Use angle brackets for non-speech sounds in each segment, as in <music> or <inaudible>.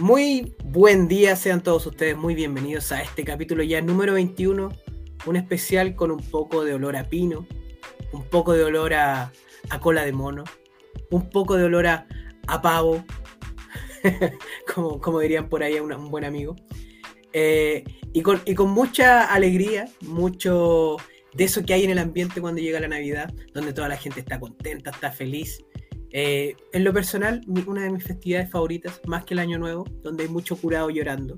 Muy buen día, sean todos ustedes muy bienvenidos a este capítulo ya número 21, un especial con un poco de olor a pino, un poco de olor a, cola de mono, un poco de olor a, pavo, <laughs> como, como, dirían por ahí un, un buen amigo, eh, y, con, y con mucha alegría, mucho de eso que hay en el ambiente cuando llega la Navidad, donde toda la gente está contenta, está feliz, eh, en lo personal, una de mis festividades favoritas, más que el Año Nuevo, donde hay mucho curado llorando.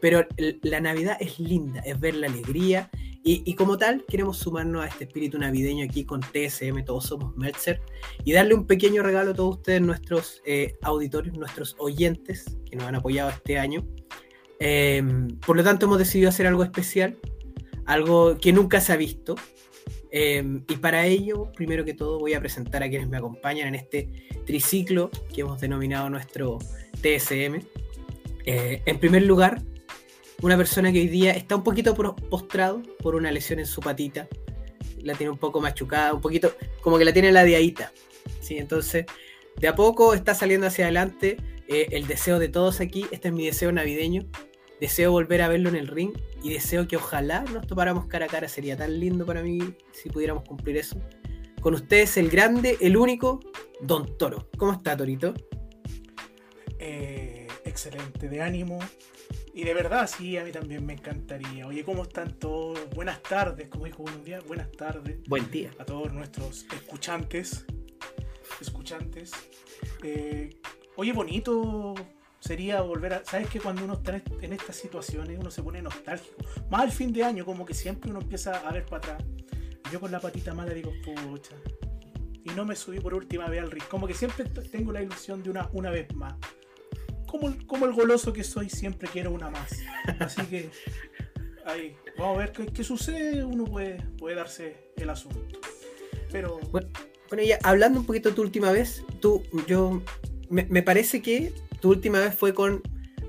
Pero la Navidad es linda, es ver la alegría y, como tal queremos sumarnos a este espíritu navideño aquí con TSM, todos somos Meltzer, y darle un pequeño regalo a todos ustedes, nuestros eh, auditores, nuestros oyentes que nos han apoyado este año. Em, por lo tanto hemos decidido hacer algo especial, algo que nunca se ha visto, Em, y para ello, primero que todo, voy a presentar a quienes me acompañan en este triciclo que hemos denominado nuestro TSM. Eh, en primer lugar, una persona que hoy día está un poquito postrado por una lesión en su patita. La tiene un poco machucada, un poquito como que la tiene ladeadita. ¿sí? Entonces, de a poco está saliendo hacia adelante. Eh, el deseo de todos aquí, este es mi deseo navideño. Deseo volver a verlo en el ring y deseo que ojalá nos topáramos cara a cara. Sería tan lindo para mí si pudiéramos cumplir eso. Con ustedes el grande, el único, Don Toro. ¿Cómo está, Torito? Eh, excelente, de ánimo. Y de verdad, sí, a mí también me encantaría. Oye, ¿cómo están todos? Buenas tardes, como dijo buenos días, buenas tardes. Buen día. A todos nuestros escuchantes. Escuchantes. Eh, oye, bonito sería volver a. ¿Sabes que cuando uno está en estas situaciones uno se pone nostálgico? Más al fin de año, como que siempre uno empieza a ver para atrás. Yo con la patita mala digo, pucha. Y no me subí por última vez al ring. Como que siempre tengo la ilusión de una, una vez más. Como, como el goloso que soy, siempre quiero una más. Así que. Ahí, vamos a ver qué, sucede. Uno puede, puede darse el asunto. Pero. Bueno, ya hablando un poquito de tu última vez, tú, yo. Me, me parece que tu última vez fue con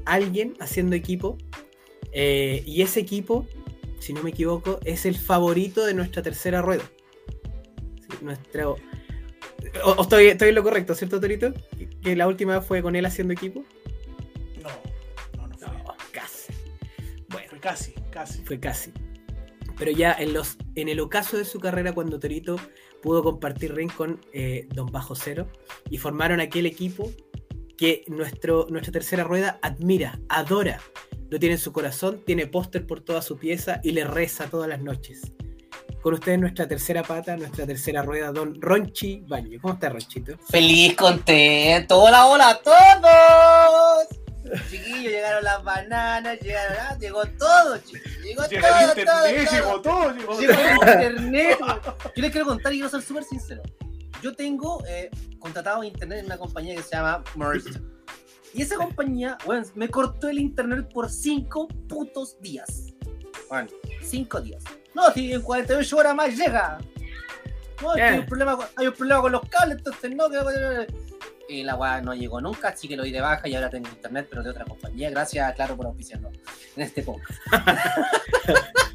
alguien haciendo equipo. Eh, y ese equipo, si no me equivoco, es el favorito de nuestra tercera rueda. nuestro... O, estoy, estoy, en lo correcto, ¿cierto, Torito? Que la última vez fue con él haciendo equipo. No, no, no fue. casi. Bueno, fue casi, casi. Fue casi. Pero ya en, los, en el ocaso de su carrera, cuando Torito pudo compartir ring con eh, Don Bajo Cero y formaron aquel equipo que nuestro, nuestra tercera rueda admira, adora. Lo tiene en su corazón, tiene póster por toda su pieza y le reza todas las noches. Con ustedes nuestra tercera pata, nuestra tercera rueda, don Ronchi Baño. ¿Cómo está, Ronchito? Feliz, contento. Hola, hola a todos. Chiquillos, llegaron las bananas, llegaron, ah, llegó todo, chiquillos. Llegó todo, internet, todo, llegó todo, llegó, llegó todo. internet. Yo les quiero contar y quiero ser súper sincero yo tengo eh, contratado internet en una compañía que se llama Mercy. Y esa compañía, bueno, me cortó el internet por cinco putos días. Bueno, cinco días. No, si en 48 horas más llega. No, hay, un problema, hay un problema con los cables, entonces no. Y la weá no llegó nunca, así que lo di de baja y ahora tengo internet, pero de otra compañía. Gracias, Claro, por oficiarlo en este podcast. <laughs>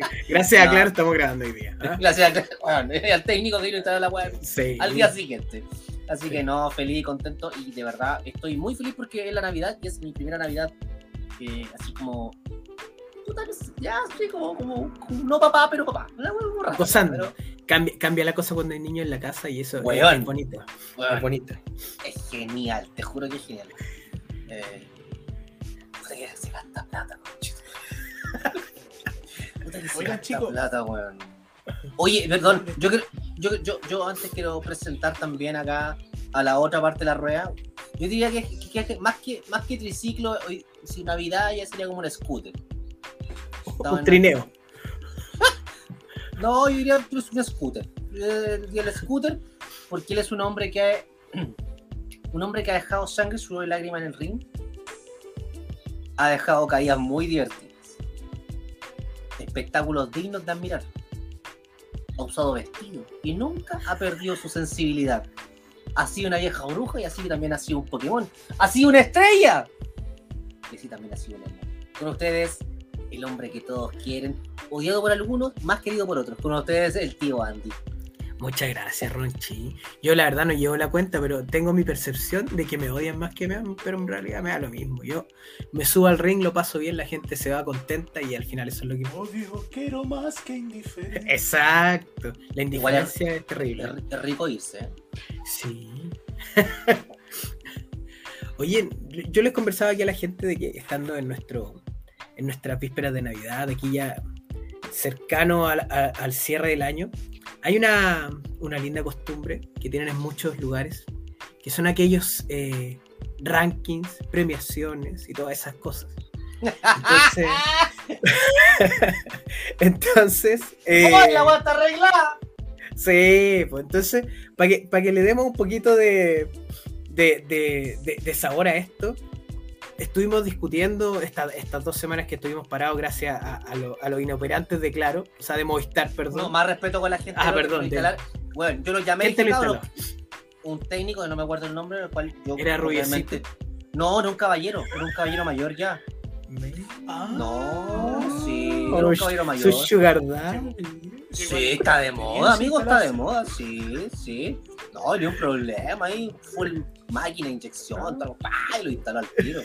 <laughs> Gracias a Claro estamos grabando hoy día. ¿ah? <laughs> Gracias a Claro, al técnico que instalar la web al día siguiente. Así que no, feliz y contento y de verdad estoy muy feliz porque es la Navidad y es mi primera Navidad eh, así como ya estoy como, como, no papá, pero papá. Gozando. Cambia, cambia, la cosa cuando hay niños en la casa y eso es, bonito. Es bonito. Es genial, te juro que es genial. Eh, se gasta plata, Oigan, chicos. <laughs> Oye, perdón, yo, yo, yo, yo antes quiero presentar también acá a la otra parte de la rueda. Yo diría que, más que más que triciclo, hoy, si Navidad ya sería como un scooter. un trineo. <laughs> no, yo diría pues, un scooter. Yo el scooter porque él es un hombre que <clears throat> un hombre que ha dejado sangre, sudor y lágrimas en el ring. Ha dejado caídas muy divertidas espectáculos dignos de admirar. Ha usado vestido y nunca ha perdido su sensibilidad. Ha sido una vieja bruja y así también ha sido un Pokémon. ¡Ha sido una estrella! Y así también ha sido un. Con ustedes, el hombre que todos quieren, odiado por algunos, más querido por otros. Con ustedes, el tío Andy. Muchas gracias, Ronchi. Yo la verdad no llevo la cuenta, pero tengo mi percepción de que me odian más que me aman, pero en realidad me da lo mismo. Yo me subo al ring, lo paso bien, la gente se va contenta y al final eso es lo que. Odio, quiero más que indiferente. Exacto. La Igual es- indiferencia es terrible. Es, rico irse. ¿eh? Sí. <laughs> Oye, yo les conversaba aquí a la gente de que estando en nuestro en nuestras vísperas de Navidad, aquí ya cercano al, a- al cierre del año, hay una, una linda costumbre que tienen en muchos lugares, que son aquellos eh, rankings, premiaciones y todas esas cosas. Entonces, <laughs> entonces eh, ¡Ay, la guata arreglada! Sí, pues entonces, para que, para que le demos un poquito de, de- de- de sabor a esto, estuvimos discutiendo esta- estas dos semanas que estuvimos parados gracias a, a lo- a los inoperantes de Claro, o sea, de Movistar, perdón. No, más respeto con la gente. Ah, perdón, Bueno, yo lo llamé ¿Quién te lo un técnico, que no me acuerdo el nombre, el cual yo Era obviamente- No, era un caballero, era un caballero mayor ya. Ah, No, sí, era un caballero su mayor. sugar daddy. Sí, está de moda, amigo, está de moda, sí, sí. No, ni un problema ahí, full máquina, inyección, tal, pa, y lo instaló al tiro.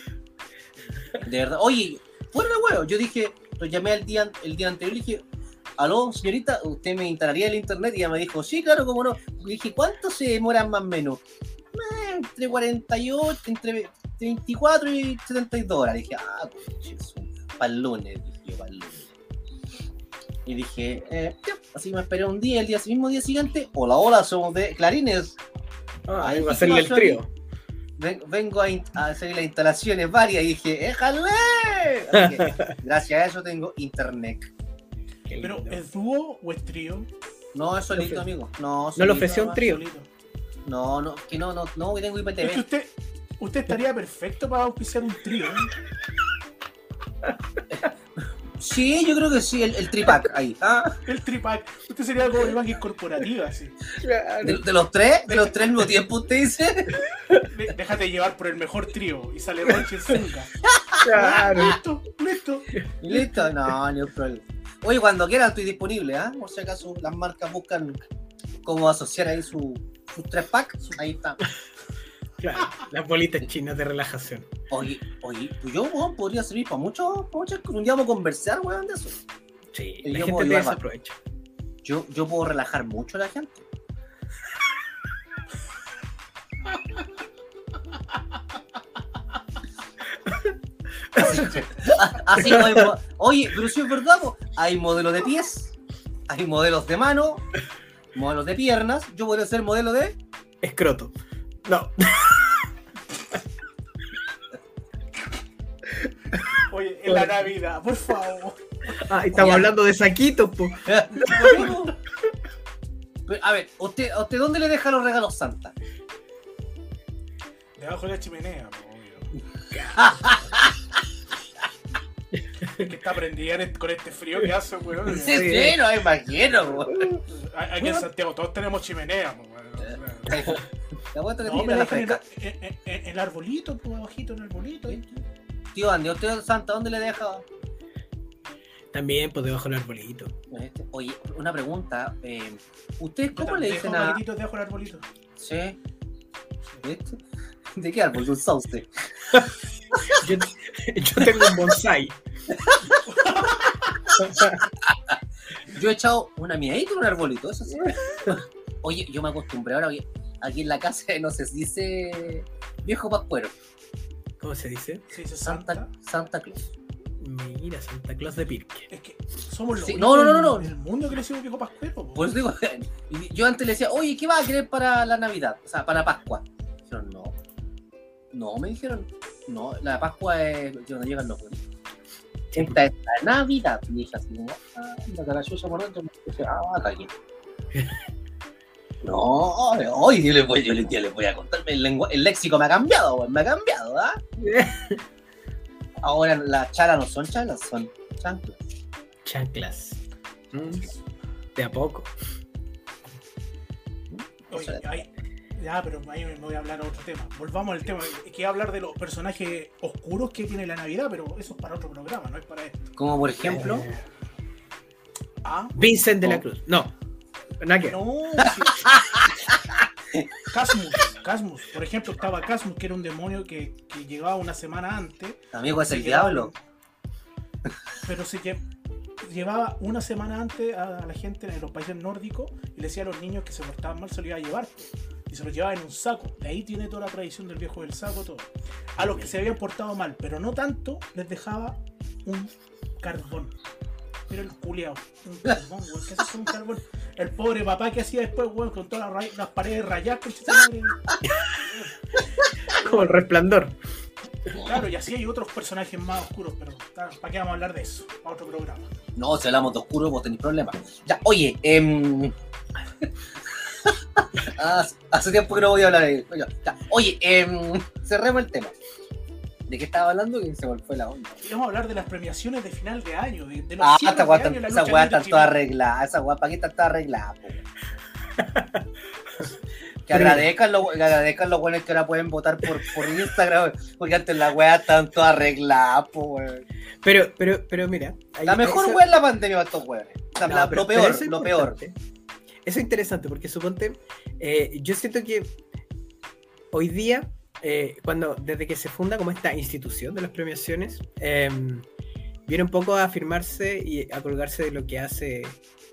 De verdad, oye, fuera de huevo, yo dije, lo llamé el día, el día anterior y dije, aló, señorita, ¿usted me instalaría el internet? Y ella me dijo, sí, claro, cómo no. Le dije, ¿cuánto se demoran más o menos? "Eh, entre 48, entre 24 y 72 horas. dije, ah, para el lunes, dije yo, para el lunes. Y dije, eh, ya, así me esperé un día, el día ese mismo día siguiente, hola, hola, somos de Clarines. Ah, Ay, va a ¿qué hacerle el trío. Vengo a, hacer las instalaciones varias y dije, ¡éjale! Que, <laughs> gracias a eso tengo internet. Pero. ¿es dúo o es trío? No, es solito, amigo. No, ¿No le solito. ofreció un trío? solito. No, no, que no, no, no, tengo Es que IPTV. usted, usted estaría perfecto para auspiciar un trío. ¿eh? <laughs> Sí, yo creo que sí, el, el tripack ahí. ¿ah? <laughs> El tripack. Usted sería como imagen corporativa. Claro. De, de los tres, de los tres al mismo tiempo, usted dice. <laughs> De- Déjate llevar por el mejor trío y sale Ronchi en zunga. Claro. Listo, listo. Y listo, no, ni un problema. Oye, cuando quieran estoy disponible, ¿ah? Por si acaso las marcas buscan cómo asociar ahí su, sus tres packs, ahí está. <laughs> Claro, Las bolitas chinas de relajación. Oye, oye, pues yo weón, podría servir para mucho, para muchas cosas. Un día vamos a conversar, weón, de eso. Sí, Y la yo gente desaprovecha. Yo, yo puedo relajar mucho a la gente. <laughs> Así, así hay Oye, pero si es verdad, po, hay modelos de pies, hay modelos de mano, modelos de piernas. Yo podría ser modelo de. Escroto. No. <laughs> en la Navidad, por favor. Ah, estamos hablando de saquitos, po. A ver, ¿usted, ¿a usted dónde le deja los regalos Santa? Debajo de la chimenea, po, obvio. Es <laughs> que está prendida en este- con este frío que hace, weón. Sí, sí, no imagino, weón. Aquí en Santiago todos tenemos chimenea, po, weón. Te apuesto <laughs> que No, tiene me la dejan en, fresca. en- en- en el arbolito, pues abajito en el arbolito. ahí. Tío Andy, ¿usted Santa dónde le deja? También, pues debajo del arbolito. Este, Oye, una pregunta. eh, ¿Ustedes cómo le dicen dejo a.? paquetitos debajo del arbolito. Sí. ¿Viste? ¿De qué árbol? De un sauce. <laughs> Yo, yo tengo un bonsai. Yo he echado una miadita en un arbolito, eso sí. Oye, yo me acostumbré ahora. Aquí en la casa no se dice viejo pascuero. ¿Cómo se dice? Se dice Santa, Santa. Santa Claus. Mira, Santa Claus de Pirque. Es que somos los Sí, no, no, no, no, en el mundo que le decimos viejo pascuero. po. Eso digo, yo antes le decía, oye, ¿qué va a querer para la Navidad? O sea, para Pascua. Dijeron, no. No, me dijeron, no, la Pascua es donde llegan los buenos. Esta es la Navidad. Y dije así, como, ah, la chucha por dentro. Ah, cagué. No, hoy yo les voy, yo les, yo les voy a contar, el, lengua- el léxico me ha cambiado, weón, me ha cambiado, ¿ah? <laughs> Ahora las chalas no son chalas, son chanclas. Chanclas. De a poco. Oye, ay, ya, pero ahí me voy a hablar a otro tema. Volvamos al tema. Quería hablar de los personajes oscuros que tiene la Navidad, pero eso es para otro programa, no es para esto. Como por ejemplo, Eh, Ah, Vincent de la Oh. Cruz. No. Que- No, sí. Casmus, Casmus. Por ejemplo, estaba Casmus, que era un demonio que, que llegaba una semana antes. Amigo, es el quedaba- diablo. Pero se lle- llevaba una semana antes a, a la gente en los países nórdicos y le decía a los niños que se portaban mal se lo iba a llevar. Y se los llevaba en un saco. De ahí tiene toda la tradición del viejo del saco, todo. A los que se habían portado mal, pero no tanto, les dejaba un carbón. El culiao, un carbón, weón. ¿Qué haces con un carbón? El pobre papá que hacía después, weón, con todas las, las paredes rayadas. Como el resplandor. Claro, y así hay otros personajes más oscuros, pero ¿para qué vamos a hablar de eso? Para otro programa. No, si hablamos de oscuro, vos tenéis problemas. Ya, oye, em, <laughs> ah, hace tiempo que no voy a hablar de. Ya, oye, em, cerremos el tema. ¿De qué estaba hablando? Que se fue la onda. Y vamos a hablar de las premiaciones de final de año, de, de los Ah, weá la esa weá está toda arreglada. Esa weá, ¿para qué está toda arreglada? <laughs> Que agradezcan, los, que agradezcan los buenos que ahora pueden votar por, por Instagram, porque antes las weas estaban todas arregladas. Pero, pero, pero mira. ahí- La mejor esa- weá es la pandemia para estos weones. O sea, No, la- pero- lo peor, eso es lo peor. Eso es interesante porque suponte, eh, yo siento que hoy día, eh, cuando desde que se funda como esta institución de las premiaciones, eh, viene un poco a afirmarse y a colgarse de lo que hace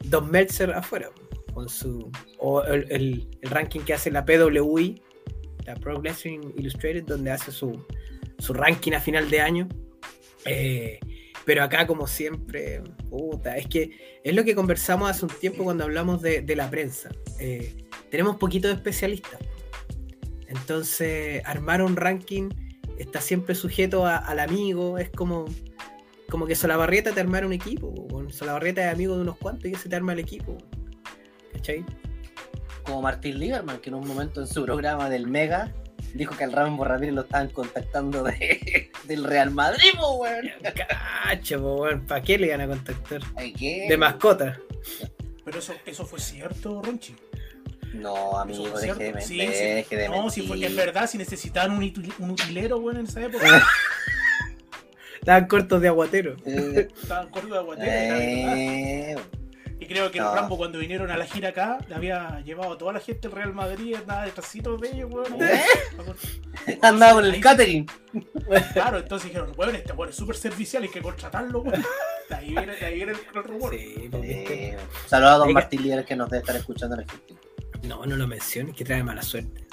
Don Meltzer afuera, con su o el, el- el ranking que hace la PWI, la Pro Wrestling Illustrated, donde hace su, su ranking a final de año. Eh, pero acá, como siempre, puta, es que es lo que conversamos hace un tiempo cuando hablamos de, de la prensa. Eh, tenemos poquitos especialistas. Entonces, armar un ranking está siempre sujeto a- al amigo. Es como, como que Solabarrieta te armara un equipo. Con Solabarrieta es amigo de unos cuantos y ese te arma el equipo. ¿Cachai? Como Martín Lieberman, que en un momento en su programa del Mega dijo que al Ramón Ramírez lo estaban contactando de, <laughs> del Real Madrid, po, weón. Cacho, po, weón, ¿para qué le iban a contactar? Ay, ¿qué? De mascota. Pero eso, eso fue cierto, Ronchi. No, amigo, deje de, men- Sí, deje sí. de No, si fue que mentir. es verdad, si necesitaban un, util- un utilero, bueno, en esa época, <laughs> Estaban cortos de aguatero. <laughs> Estaban cortos de aguatero. eh, Y creo que No. el Rambo cuando vinieron a la gira acá, le había llevado a toda la gente del Real Madrid, nada detrásito de ellos, weón. ¿Eh? <laughs> Andaba con el Ahí- catering. Claro, entonces dijeron, weón, este weón es súper servicial, hay que contratarlo, weón. De ahí viene, de ahí viene el, el rumor. Sí. Eh, Saludos a don. Martín Lieberman que nos debe estar escuchando en Argentina. No, no lo menciones, que trae mala suerte.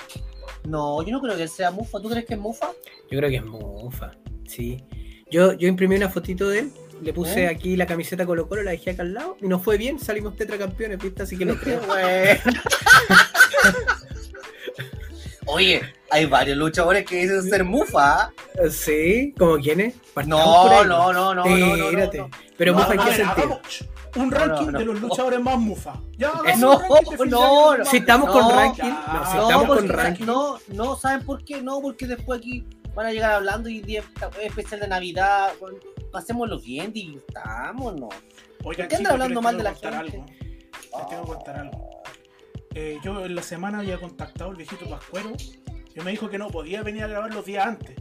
No, yo no creo que sea mufa. ¿Tú crees que es mufa? Yo creo que es mufa, sí. Yo, yo imprimí una fotito de él, le puse ¿Eh? aquí la camiseta Colo Colo, la dejé acá al lado, y nos fue bien, salimos tetracampeones, ¿viste? Así que lo <laughs> creo. Oye, hay varios luchadores que dicen ser mufa. ¿ah? Sí, ¿como quiénes? No, no, no, no, no, no, no, no. Pero No, mufa en qué sentido. Un ranking no, no. de los luchadores más mufa. Ya, No, no, Si estamos con ranking, no, si No, estamos con ranking. no, no, ¿saben por qué? No, porque después aquí van a llegar hablando y día especial de Navidad. con- Pasémoslo bien, divirtámonos. ¿Por qué andan hablando mal tengo de la que contar gente? algo. Les tengo que contar algo. Eh, yo en la semana había contactado al viejito Pascuero y me dijo que no podía venir a grabar los días antes.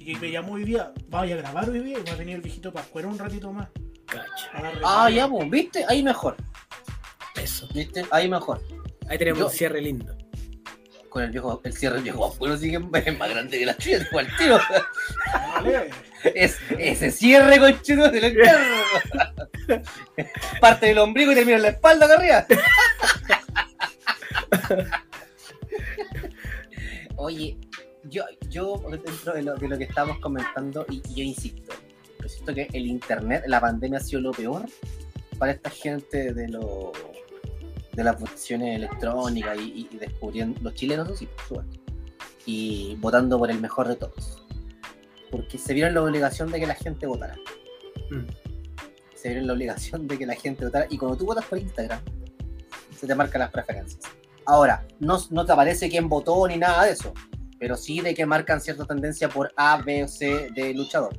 Y me llamó hoy día, vaya a grabar hoy día y va a venir el viejito Pascuero un ratito más. Ah, ya, pues, ¿viste? Ahí mejor. eso. ¿Viste? Ahí mejor. Ahí tenemos Yo- un cierre lindo. Con el viejo, el cierre del viejo bueno sí que <laughs> es más grande que la chuya, fue al tiro. Vale. Es, ese cierre, conchito, se lo encargo. Parte del ombligo y termina en la espalda acá arriba. <laughs> Oye, yo, yo dentro de lo, de lo que estábamos comentando, y, y yo insisto, yo siento que el internet, la pandemia ha sido lo peor para esta gente de lo de las votaciones electrónicas y, descubriendo los chilenos, sí, y votando por el mejor de todos. Porque se vieron la obligación de que la gente votara. Mm. Se vieron la obligación de que la gente votara. Y cuando tú votas por Instagram, se te marcan las preferencias. Ahora, no, no te aparece quién votó ni nada de eso, pero sí de que marcan cierta tendencia por A, B o C de luchador.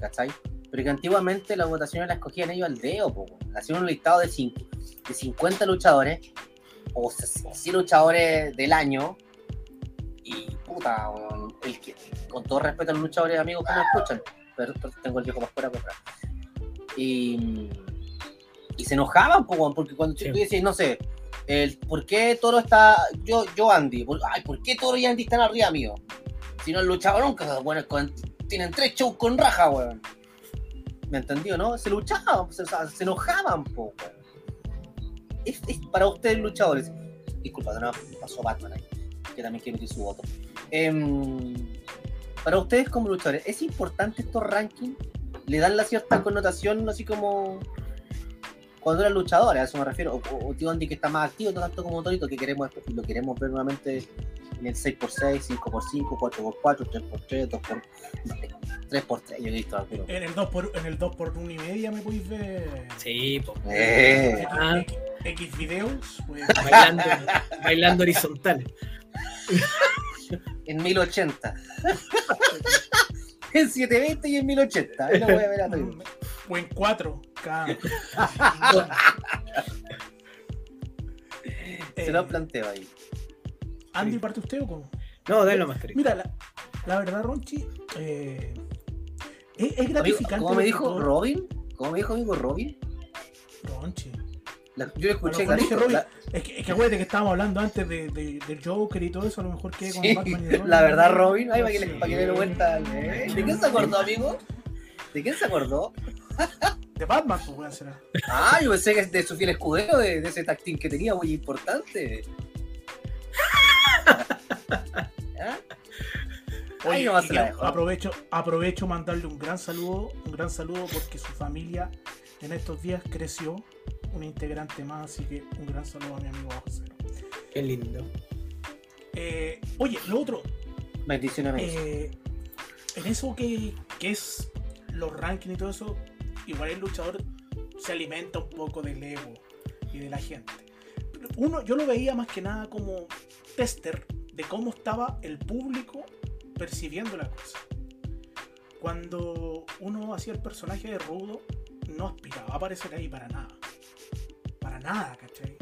¿Cachai? Pero que antiguamente las votaciones las escogían ellos al dedo, po, hacían un listado de, cinco, de 50 luchadores o 100 luchadores del año y puta, el que, con todo respeto a los luchadores amigos que me escuchan, pero pero tengo el viejo más fuera comprar. Y, y se enojaban, po, porque cuando Sí. tú dices, no sé, el por qué Toro está. Yo, yo Andy. por- ay, ¿por qué Toro y Andy están arriba mío? Si no han luchado nunca, bueno, con- tienen tres shows con raja, weón. ¿Me entendió, no? Se luchaban, se, enojaban, po, weón. Para ustedes luchadores. Disculpa, no pasó Batman ahí, que también quiere emitir su voto. Em, para ustedes como luchadores, ¿es importante estos rankings? ¿Le dan la cierta connotación así como cuando eran luchadores, a eso me refiero? O, o- o tío Andy que está más activo, no tanto como Torito, que queremos y lo queremos ver nuevamente en el 6x6, 5x5, 4x4, 3x3, 2x... 3x3, yo he visto algunos. En el 2 por, en el 2 por 1 y media me podéis ver. Sí, po. Eh, X, Ah. Videos, pues. Bailando, bailando horizontal. en 1080. <laughs> en 720 y en 1080. Ahí lo voy a ver a todo. O en 4. K. <laughs> Se lo planteo ahí. Andy, ¿parte usted o cómo? No, nomás, querido. Mira, la, la verdad, Ronchi, eh, es, es gratificante. ¿Cómo me dijo todo- Robin? ¿Cómo me dijo amigo Robin? Ronchi. La- yo escuché. Robin. La, Es que, es que acuérdate que estábamos hablando antes de, de, del Joker y todo eso, a lo mejor quedé con sí, Batman y Robin. la verdad, Robin. Ay, para que le, que vuelta. ¿eh? ¿De quién se acordó, amigo? ¿De quién se acordó? De Batman, pues, weón, será. Ah, yo pensé que es de su fiel escudero, de, de ese tactín que tenía, muy importante. <laughs> ¿Ah? Oye, aprovecho, aprovecho mandarle un gran saludo, un gran saludo porque su familia en estos días creció, un integrante más, así que un gran saludo a mi amigo José. Qué lindo. Eh, oye, lo otro, Bendiciones, eh, en eso que, que es los rankings y todo eso, igual el luchador se alimenta un poco del ego y de la gente. Uno, yo lo veía más que nada como tester de cómo estaba el público percibiendo la cosa. Cuando uno hacía el personaje de Rudo, no aspiraba a aparecer ahí para nada. Para nada, ¿cachai?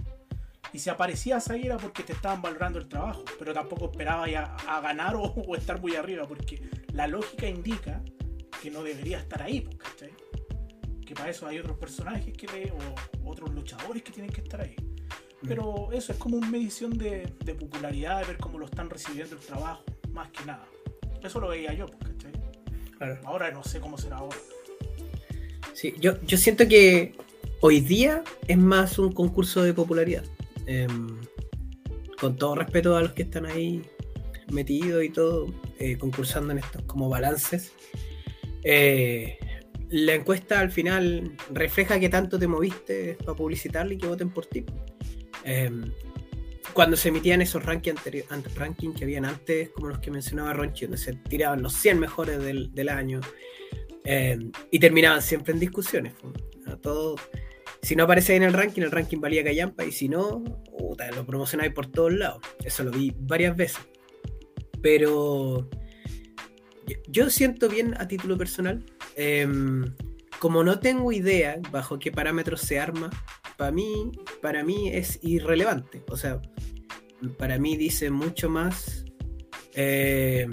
Y si aparecías ahí era porque te estaban valorando el trabajo, pero tampoco esperabas a ganar o, estar muy arriba, porque la lógica indica que no debería estar ahí, pues, ¿cachai? Que para eso hay otros personajes que de- o otros luchadores que tienen que estar ahí. Pero eso es como una medición de, de popularidad, de ver cómo lo están recibiendo el trabajo, más que nada. Eso lo veía yo, pues, ¿cachai? Claro. Ahora no sé cómo será ahora. Sí, yo, yo siento que hoy día es más un concurso de popularidad. Em, con todo respeto a los que están ahí metidos y todo, eh, concursando en estos como balances. Eh, la encuesta al final refleja que tanto te moviste para publicitarle y que voten por ti. Em, cuando se emitían esos rankings rankings que habían antes, como los que mencionaba Ronchi, donde se tiraban los 100 mejores del, del año, eh, y terminaban siempre en discusiones. todo, si no aparecía en el ranking, el ranking valía callampa, y si no, lo promocionáis por todos lados. Eso lo vi varias veces. Pero yo siento bien a título personal, em, como no tengo idea bajo qué parámetros se arma, para mí, para mí es irrelevante. O sea, para mí dice mucho más eh,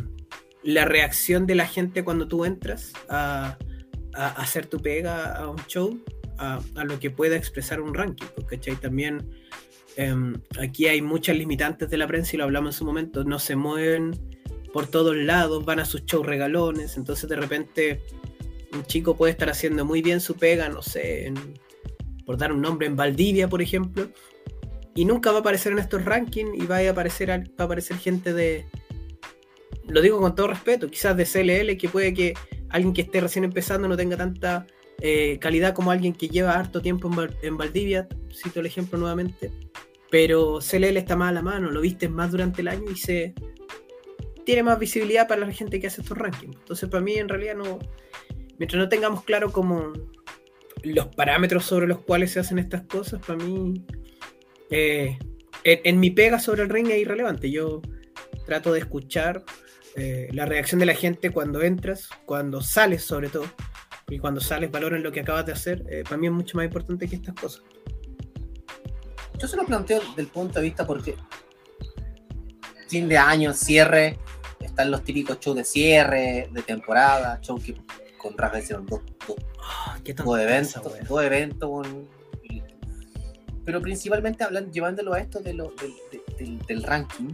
la reacción de la gente cuando tú entras a, hacer tu pega a un show, a, lo que pueda expresar un ranking. Porque también em, aquí hay muchas limitantes de la prensa y lo hablamos en su momento, no se mueven por todos lados, van a sus shows regalones, entonces de repente un chico puede estar haciendo muy bien su pega, no sé, por dar un nombre, en Valdivia, por ejemplo, y nunca va a aparecer en estos rankings y va a aparecer, va a aparecer gente de, lo digo con todo respeto, quizás de CLL, que puede que alguien que esté recién empezando no tenga tanta eh, calidad como alguien que lleva harto tiempo en Valdivia, cito el ejemplo nuevamente, pero CLL está más a la mano, lo viste más durante el año y se tiene más visibilidad para la gente que hace estos rankings. Entonces, para mí, en realidad, no. Mientras no tengamos claro como los parámetros sobre los cuales se hacen estas cosas, para mí, eh, en, mi pega sobre el ring es irrelevante. Yo trato de escuchar eh, la reacción de la gente cuando entras, cuando sales, sobre todo. Y cuando sales, valoran lo que acabas de hacer. eh, para mí es mucho más importante que estas cosas. Yo se lo planteo del punto de vista porque fin de año, cierre, están los típicos shows de cierre, de temporada, shows que con Rafa hicieron dos, dos, Ah, qué dos eventos, esa eventos pero principalmente hablan, llevándolo a esto de lo, del- de- del, del ranking,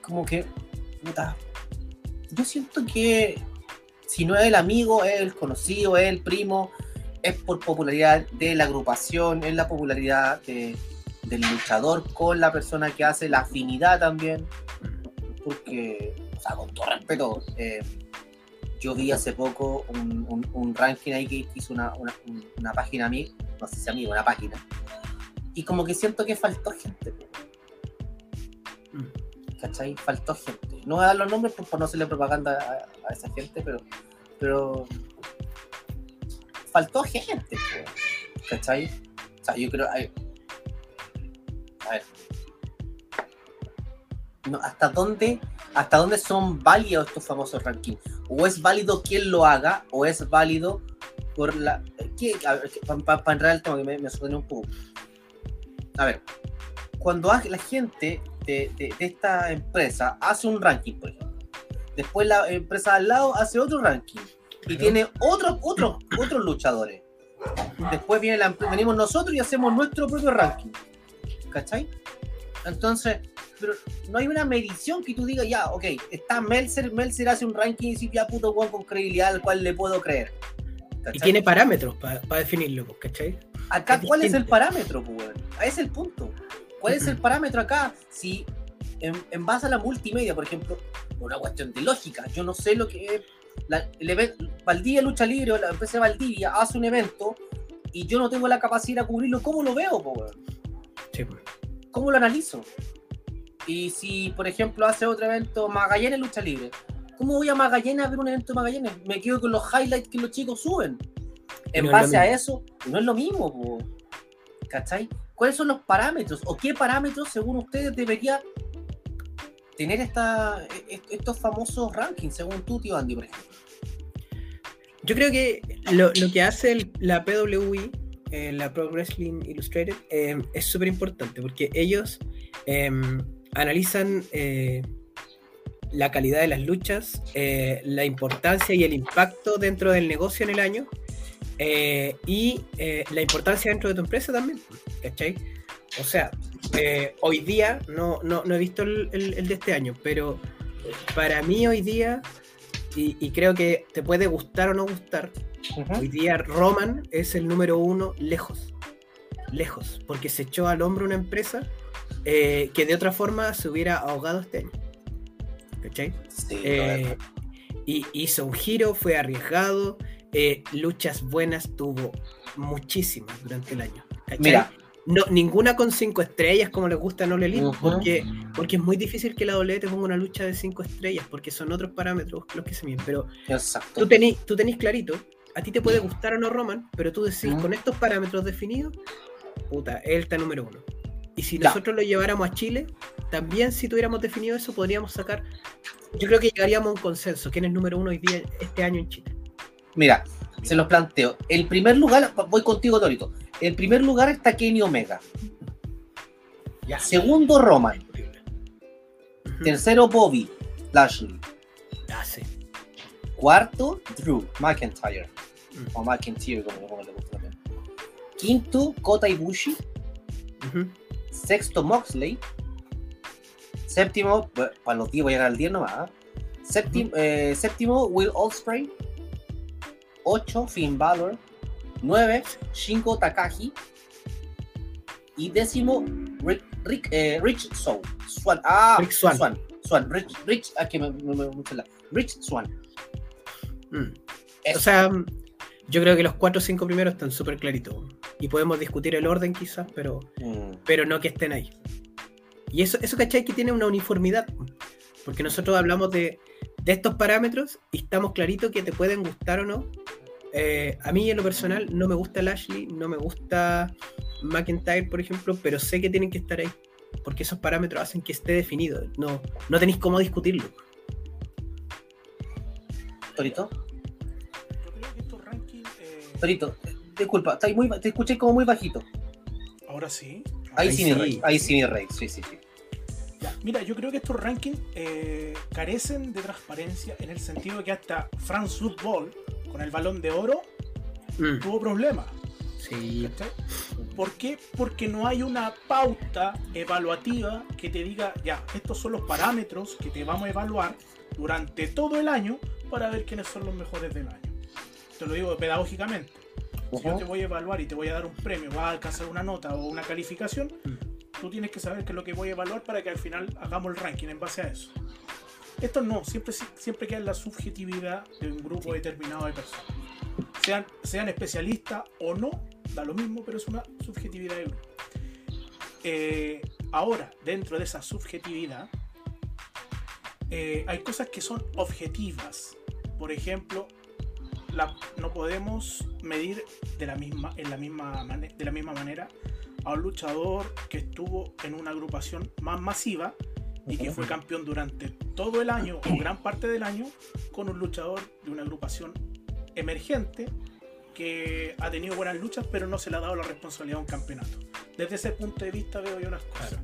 como que, puta, yo siento que si no es el amigo, es el conocido, es el primo, es por popularidad de la agrupación, es la popularidad de- del luchador con la persona que hace la afinidad también, porque, o sea, con todo respeto, eh, yo vi hace poco un, un- un ranking ahí que hizo una, una, una página a mí, no sé si a mí, una página, y como que siento que faltó gente. Mm. ¿cachai? Faltó gente. No voy a dar los nombres por, por no hacerle propaganda a, a esa gente, pero, pero faltó gente, ¿cachai? O sea, yo creo, ay, a ver, no, ¿hasta dónde, hasta dónde son válidos estos famosos rankings? O es válido quien lo haga, o es válido por la, para enredar el tema que me, me sorprendió un poco. A ver, cuando la gente de, de- de esta empresa hace un ranking, por ejemplo, después la empresa al lado hace otro ranking y Claro. tiene otros otros otros luchadores. Después viene la, venimos nosotros y hacemos nuestro propio ranking. ¿Cachai? Entonces, pero no hay una medición que tú digas, ya, ok, está Melzer, Melzer hace un ranking y dice, ya puto Juan con credibilidad al cual le puedo creer. Y tiene parámetros para definirlo, pues, ¿cachai? Acá, Es ¿cuál es el parámetro, pues, weón? Es el punto. ¿Cuál es el parámetro acá? Si en, en base a la multimedia, por ejemplo, una cuestión de lógica, yo no sé lo que es. La, el evento, Valdivia Lucha Libre o la empresa de Valdivia hace un evento y yo no tengo la capacidad de cubrirlo, ¿cómo lo veo, po, weón? Sí. ¿Cómo lo analizo? Y si, por ejemplo, hace otro evento Magallanes Lucha Libre, ¿cómo voy a Magallanes a ver un evento de Magallanes? Me quedo con los highlights que los chicos suben. En No base a eso, no es lo mismo, po. ¿cachai? ¿Cuáles son los parámetros o qué parámetros, según ustedes, debería tener esta, e- e- estos famosos rankings, según tú, tío Andy, por ejemplo? Yo creo que lo, lo que hace el- la PWI, eh, la Pro Wrestling Illustrated, eh, es súper importante porque ellos eh, analizan eh, la calidad de las luchas, eh, la importancia y el impacto dentro del negocio en el año eh, y la importancia dentro de tu empresa también, ¿cachai? O sea, hoy día, no, no, no he visto el, el- el de este año, pero para mí hoy día, y, y creo que te puede gustar o no gustar, Hoy día Roman es el número uno lejos. Lejos. Porque se echó al hombro una empresa eh, que de otra forma se hubiera ahogado este año. ¿Cachai? Sí, Eh, y hizo un giro, fue arriesgado. eh, luchas buenas tuvo muchísimas durante el año. ¿cachai? Mira, No, ninguna con cinco estrellas como les gusta No Elite, Ujú. porque, porque es muy difícil que la W te ponga una lucha de cinco estrellas, porque son otros parámetros los que se miden. Pero exacto. tú tenés, tú tenés clarito, a ti te puede gustar o no Roman, pero tú decís, Mm. con estos parámetros definidos, puta, él está número uno. Y si nosotros lo lleváramos a Chile, también si tuviéramos definido eso, podríamos sacar, yo creo que llegaríamos a un consenso, quién es número uno hoy día, este año en Chile. Mira, se los planteo. El primer lugar, voy contigo, Torito. El primer lugar está Kenny Omega. Ya. Segundo, Roman. Tercero, Bobby Lashley. Ah, sí. Cuarto, Drew McIntyre. O McIntyre, como, como le gusta también. Quinto, Kota Ibushi. Sexto, Moxley. Séptimo, bueno, para los 10 voy a llegar al 10 nomás. ¿ah? Séptimo, eh, séptimo, Will Ospreay. 8, Finn Balor. 9, Shingo Takagi. Y décimo, Rick, Rick, eh, Rich Swan. Swan. Ah, Rick Swan. Swan. Swan. Rich, Rich, aquí me, me, me- mucho la- Rich Swan. Mm. O sea, yo creo que los cuatro o cinco primeros están súper claritos. Y podemos discutir el orden quizás, pero, Mm, pero no que estén ahí. Y eso, eso ¿cachai? Que tiene una uniformidad. Porque nosotros hablamos de, de estos parámetros y estamos claritos que te pueden gustar o no. Eh, a mí en lo personal no me gusta Lashley, no me gusta McIntyre, por ejemplo, pero sé que tienen que estar ahí. Porque esos parámetros hacen que esté definido. No, no tenéis cómo discutirlo. Torito, Yo creo que estos rankings. eh, Torito, disculpa, estáis muy, ba- te escuché como muy bajito. ahora sí. Ahí, Ahí sí, mi sí. rey, ahí sí, mi rey, sí, sí, sí. Ya, Mira, yo creo que estos rankings eh, carecen de transparencia en el sentido que hasta France Football, con el balón de oro, Mm, tuvo problemas. sí. ¿Por qué? Porque no hay una pauta evaluativa que te diga, ya, estos son los parámetros que te vamos a evaluar durante todo el año para ver quiénes son los mejores del año. Te lo digo pedagógicamente. Si yo te voy a evaluar y te voy a dar un premio, vas a alcanzar una nota o una calificación, tú tienes que saber qué es lo que voy a evaluar para que al final hagamos el ranking en base a eso. Esto no, siempre, siempre queda en la subjetividad de un grupo determinado de personas. Sean, sean especialistas o no, da lo mismo, pero es una subjetividad de grupo. Eh, ahora, dentro de esa subjetividad, eh, hay cosas que son objetivas. Por ejemplo, no podemos medir de la misma, en la misma, de la misma manera a un luchador que estuvo en una agrupación más masiva y que fue campeón durante todo el año o gran parte del año con un luchador de una agrupación emergente que ha tenido buenas luchas pero no se le ha dado la responsabilidad a un campeonato. Desde ese punto de vista veo yo las cosas.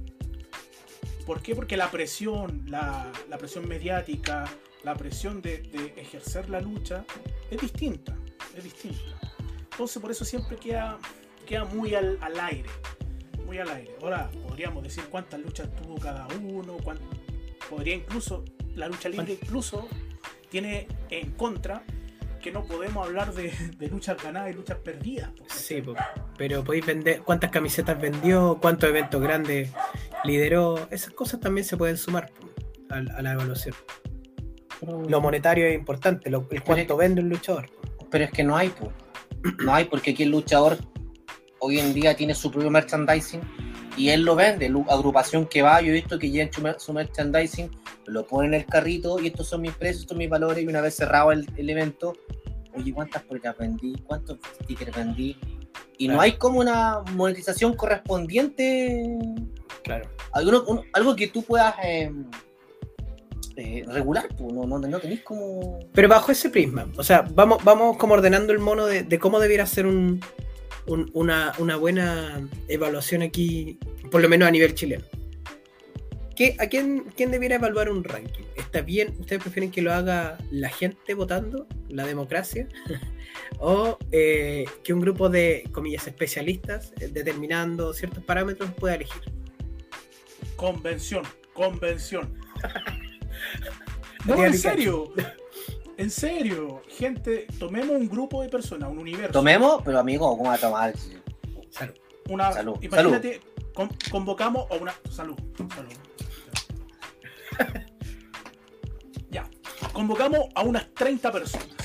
¿Por qué? Porque la presión, la, la presión mediática, la presión de, ejercer la lucha es distinta, es distinta. Entonces por eso siempre queda, queda muy al, aire, muy al aire. Ahora podríamos decir cuántas luchas tuvo cada uno, podría incluso, la lucha libre incluso tiene en contra que no podemos hablar de, luchas ganadas y luchas perdidas. Sí, pero podéis vender cuántas camisetas vendió, cuántos eventos grandes lideró, esas cosas también se pueden sumar a la evaluación. Lo monetario es importante, lo, el cuánto vende un luchador. Pero es que no hay, pues. No hay, porque aquí el luchador hoy en día tiene su propio merchandising y él lo vende. La agrupación que va, yo he visto que llevan su merchandising, lo ponen en el carrito y estos son mis precios, estos son mis valores. Y una vez cerrado el, evento, oye, ¿cuántas polleras vendí? ¿Cuántos stickers vendí? Y no hay como una monetización correspondiente. Claro. algo que tú puedas. Em, eh, regular, pues, no, no, no, tenéis como. Pero bajo ese prisma, o sea, vamos, vamos como ordenando el mono de, cómo debiera ser un, una, buena evaluación aquí, por lo menos a nivel chileno. ¿Qué, ¿A quién, quién debiera evaluar un ranking? ¿Está bien? ¿Ustedes prefieren que lo haga la gente votando, la democracia? <laughs> ¿O eh, que un grupo de, comillas, especialistas eh, determinando ciertos parámetros pueda elegir? Convención, convención. <laughs> No, en serio. <laughs> En serio, gente, tomemos un grupo de personas, un universo. Tomemos, pero amigo, ¿cómo va a tomar? Salud. Una, salud. Imagínate, convocamos a una. Salud. Salud. <laughs> ya. Convocamos a unas 30 personas.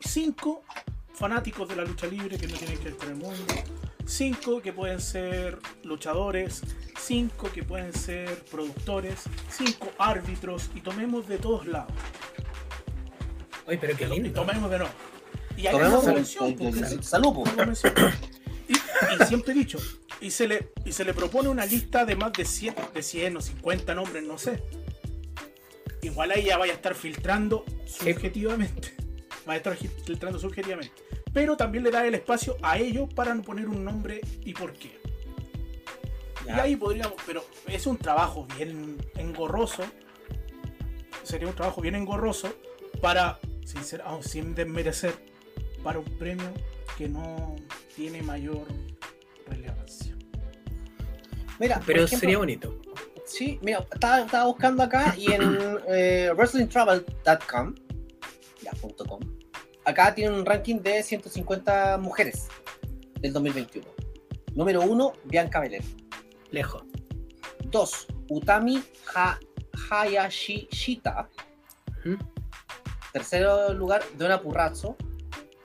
Cinco fanáticos de la lucha libre que no tienen que estar en el mundo. Cinco que pueden ser luchadores, cinco que pueden ser productores, cinco árbitros y tomemos de todos lados. Oye, pero qué lindo. Y tomemos de no. Y hay una mención, salud. Y, y, siempre he dicho, y se, le, y se le propone una lista de más de 100, de 100 o 50 nombres, no sé. Igual ahí ya vaya a estar filtrando subjetivamente. Va a estar filtrando subjetivamente. Pero también le da el espacio a ellos para no poner un nombre y por qué. Y ahí podríamos, pero es un trabajo bien engorroso. Sería un trabajo bien engorroso para, sin, ser, sin desmerecer, para un premio que no tiene mayor relevancia. Mira, pero sería bonito. Sí, mira, estaba, buscando acá y en eh, wrestlingtravel.com, acá tiene un ranking de 150 mujeres del 2021. Número 1, Bianca Belair. Lejos. Dos, Utami Hayashishita. Tercero lugar, Diona Purrazzo.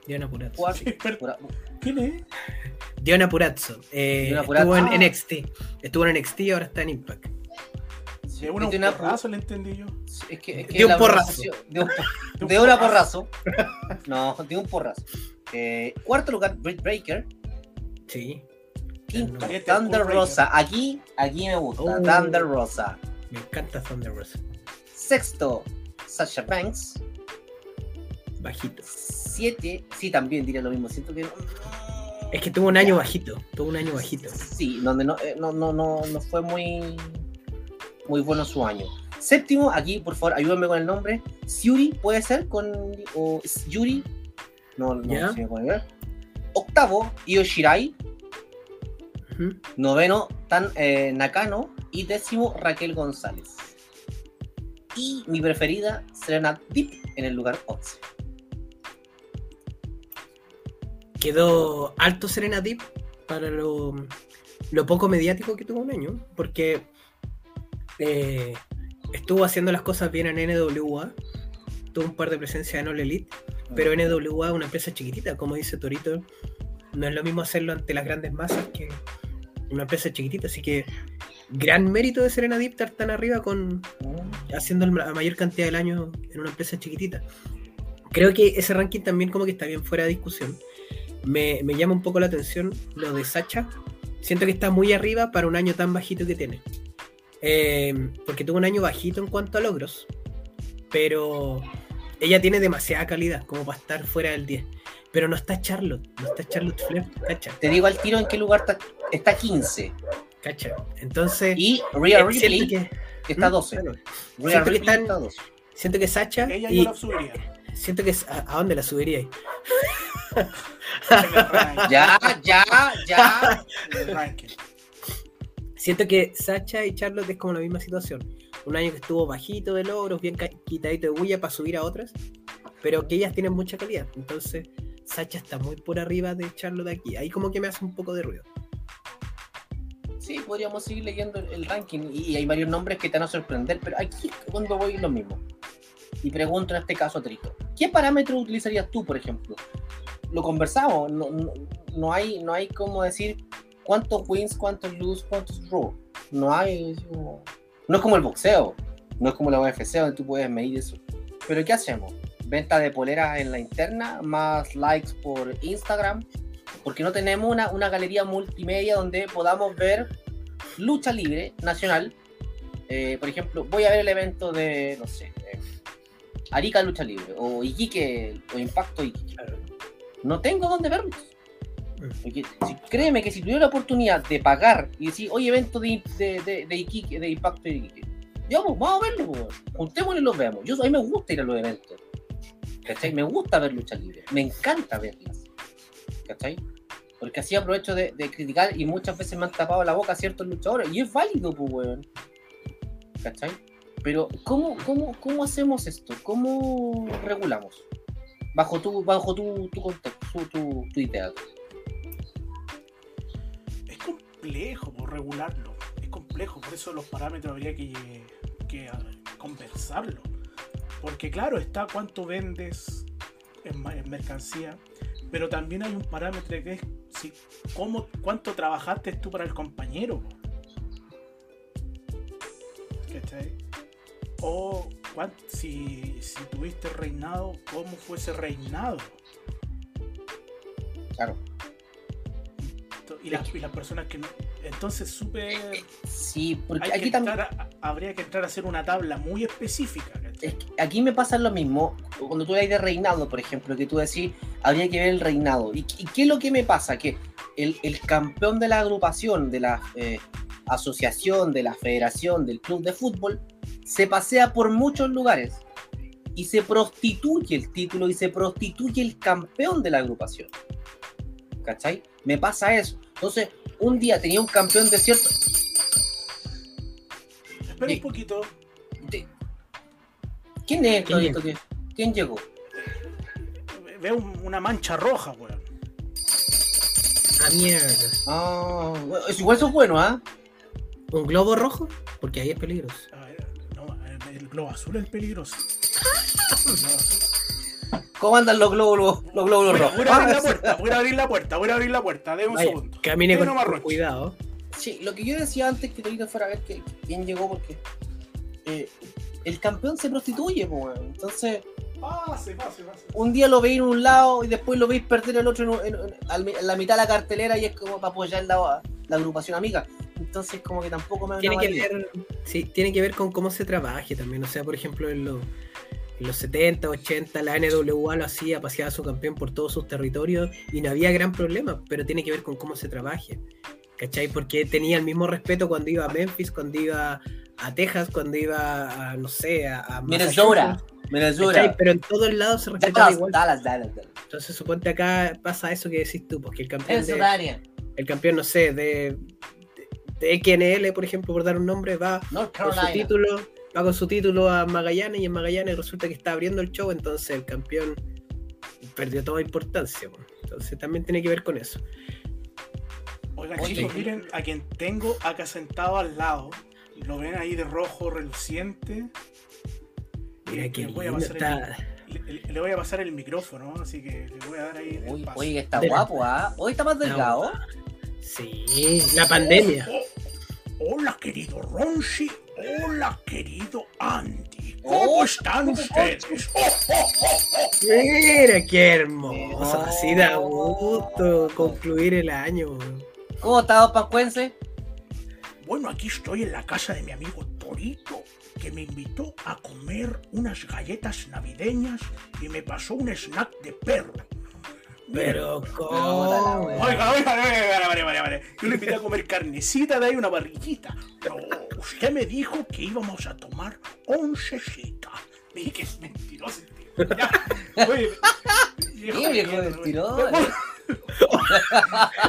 Diona Purazzo. ¿Quién es? Diona Purazzo. Eh, estuvo en NXT. Estuvo en NXT y ahora está en Impact. Sí, un porrazo le entendí yo. Es que, es que de un porrazo. <laughs> De, un, de una porrazo. No, de un porrazo. Eh, cuarto lugar, Britt Breaker. Sí. Quinto, Thunder Rosa. Aquí, aquí me gusta. Oh. Thunder Rosa. Me encanta Thunder Rosa. Sexto, Sasha Banks. Bajito. Siete, sí, también diría lo mismo. Siento que Es que tuvo un año bajito. Tuvo un año bajito. Sí, donde no, eh, no, no, no, no fue muy, muy bueno su año. Séptimo, aquí, por favor, ayúdame con el nombre. Yuri, ¿puede ser? Con, o Yuri. No, no sé si me puede ver. Octavo, Io Shirai. Noveno, Tan eh, Nakano. Y décimo, Raquel González. Y mi preferida, Serena Deep, en el lugar 11. Quedó alto Serena Deep para lo, lo poco mediático que tuvo un año, porque eh, estuvo haciendo las cosas bien en NWA, tuvo un par de presencias en All Elite, pero NWA es una empresa chiquitita, como dice Torito, no es lo mismo hacerlo ante las grandes masas que una empresa chiquitita, así que gran mérito de Serena Deep estar tan arriba con haciendo la mayor cantidad del año en una empresa chiquitita. Creo que ese ranking también como que está bien fuera de discusión. Me, me llama un poco la atención lo de Sacha. Siento que está muy arriba para un año tan bajito que tiene. Eh, porque tuvo un año bajito en cuanto a logros. Pero ella tiene demasiada calidad como para estar fuera del 10. Pero no está Charlotte, no está Charlotte Flair, Te digo al tiro en qué lugar está, está 15. cacha. Entonces, Y Rhea eh, siento Ripley que, está ¿Mm? 12. Claro. Rhea siento que Ripley están- está 12. siento que Sacha Ella y yo la subiría. siento que a, ¿a dónde la subiría ahí? <laughs> Ya, ya, ya. Siento que Sacha y Charlotte es como la misma situación. Un año que estuvo bajito de logros, bien quitadito de bulla para subir a otras, pero que ellas tienen mucha calidad. Entonces, Sacha está muy por arriba de Charlotte aquí. Ahí como que me hace un poco de ruido. Sí, podríamos seguir leyendo el, ranking y hay varios nombres que te van a sorprender, pero aquí cuando voy lo mismo. Y pregunto en este caso a Trito, ¿qué parámetro utilizarías tú, por ejemplo? Lo conversamos, no, no, hay, no hay como decir cuántos wins, cuántos lose, cuántos draw. No hay, no es como el boxeo, no es como la UFC donde tú puedes medir eso. Pero ¿qué hacemos? Venta de poleras en la interna, más likes por Instagram, porque no tenemos una, una galería multimedia donde podamos ver lucha libre nacional. Eh, por ejemplo, voy a ver el evento de, no sé, eh, Arica Lucha Libre, o Iquique, o Impacto Iquique. No tengo dónde verlos. Porque si- créeme que si tuviera la oportunidad de pagar y decir, oye, evento de, de, de, de Iquique, de Impacto Iquique, pues, vamos a verlo, pues. juntémonos y los veamos. Yo, a mí me gusta ir a los eventos. ¿Cachai? Me gusta ver lucha libre. Me encanta verlas. ¿Cachai? Porque así aprovecho de, criticar y muchas veces me han tapado la boca ciertos luchadores. Y es válido, pues, weón. ¿Cachai? Pero, ¿cómo, cómo, cómo hacemos esto? ¿Cómo regulamos? Bajo tu, bajo tu, tu contexto, tu, tu, idea. Es complejo por regularlo. Es complejo, por eso los parámetros habría que, que, conversarlo. Porque claro, está cuánto vendes en, en mercancía, pero también hay un parámetro que es si, cómo, cuánto trabajaste tú para el compañero. ¿Cachai? O si, si tuviste reinado, cómo fue ese reinado. Claro. Y las, personas que no. Entonces, súper. Sí, porque Hay aquí también. a- habría que entrar a hacer una tabla muy específica. ¿cachai? es que aquí me pasa lo mismo cuando tú hablas de reinado, por ejemplo, que tú decís, habría que ver el reinado. ¿Y, y qué es lo que me pasa? Que el, el campeón de la agrupación, de la eh, asociación, de la federación, del club de fútbol, se pasea por muchos lugares y se prostituye el título y se prostituye el campeón de la agrupación. ¿Cachai? Me pasa eso. Entonces, un día tenía un campeón de cierto... Espera un poquito. de- ¿Quién es, ¿Quién Claudito? ¿Quién- ¿Quién llegó? Veo un- una mancha roja, weón. Ah, mierda. Ah, es igual eso es bueno, ¿ah? ¿Un globo rojo? Porque ahí es peligroso. A ver, no, el, el globo azul es peligroso. <laughs> El globo azul. ¿Cómo andan los glóbulos, los glóbulos Voy, a- rojos? voy a <laughs> abrir la puerta, voy a abrir la puerta, voy a abrir la puerta. Deme un Vaya, segundo. camine con, cuidado. Sí, lo que yo decía antes que Torito fuera a ver que, quién llegó porque eh, el campeón se prostituye, weón. Entonces, Pase, pase, pase. un día lo veis en un lado y después lo veis perder el otro en, la mitad de la cartelera y es como para apoyar la, la agrupación amiga. Entonces, como que tampoco me Tiene que, ver, sí, tiene que ver con cómo se trabaje también. O sea, por ejemplo, en, los- en los 70, 80, la NWA lo hacía, paseaba a su campeón por todos sus territorios y no había gran problema, pero tiene que ver con cómo se trabaje. ¿Cachai? Porque tenía el mismo respeto cuando iba a Memphis, cuando iba a Texas, cuando iba a, no sé, a, a Minnesota, Minnesota. Pero en todos lados se respetaba Dallas, igual. Dallas, Dallas. Entonces suponte acá pasa eso que decís tú, porque el campeón de. El campeón, no sé, de, de, de XNL, por ejemplo, por dar un nombre, va con su título, va con su título a Magallanes y en Magallanes resulta que está abriendo el show, entonces el campeón perdió toda importancia. po. Entonces también tiene que ver con eso. Oigan, Oye. chicos, miren a quien tengo acá sentado al lado. Lo ven ahí de rojo reluciente. Mira le voy a pasar está. el- le, le voy a pasar el micrófono, así que le voy a dar ahí. el Uy, paso. oye, está De- guapo, ¿ah? Hoy está más delgado. Sí, la pandemia. Oh, hola, querido Ronchi. Hola, querido Andy. ¿Cómo Oh, están oh, ustedes? Mira qué hermoso. Oh. Así da gusto concluir el año. ¿Cómo está, don Pascuense? Bueno, aquí estoy en la casa de mi amigo Torito, que me invitó a comer unas galletas navideñas y me pasó un snack de perro. Pero cómo. Oiga, oiga, oiga, oiga, vale, vale, vale. Yo le invité a comer carnecita de ahí, una barriguita. No, usted me dijo que íbamos a tomar oncecita. Dije que es mentiroso. el tío. Ya, oye, viejo mentiroso. <laughs>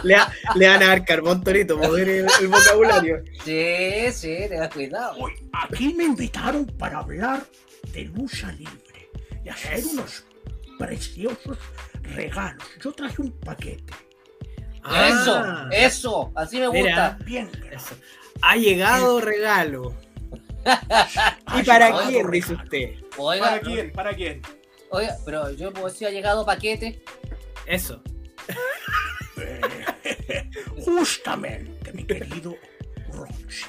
Le, ha- le van a dar carbón torito, mover el, el vocabulario. Sí, sí, tengas cuidado. Hoy, aquí me invitaron para hablar de lucha libre y hacer unos preciosos regalos. Yo traje un paquete. Eso, Ah, eso, así me Mira. gusta. Bien, eso. Ha llegado regalo. <laughs> ¿Y ha para quién, dice usted? Oiga, ¿Para quién? ¿Para quién? oiga, pero yo puedo decir, ha llegado paquete. Eso. <laughs> Justamente, mi querido Ronchi.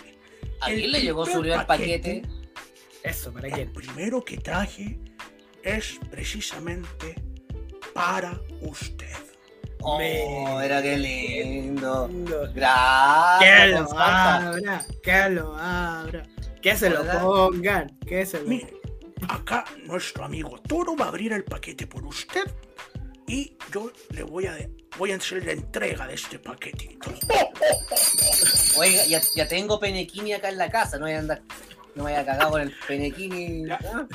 ¿A El quién le llegó su primer primer paquete? Eso, ¿para El quién? primero que traje es precisamente para usted. Oh, mira qué lindo. Que Gracias, lo don Santa. abra, que lo abra. Que se lo pongan. Que se lo Mire, acá nuestro amigo Toro va a abrir el paquete por usted y yo le voy a, voy a hacer la entrega de este paquetito. <laughs> Oiga, ya, ya tengo penequini acá en la casa, no voy a andar, no vaya a cagar con el penequini. Ah,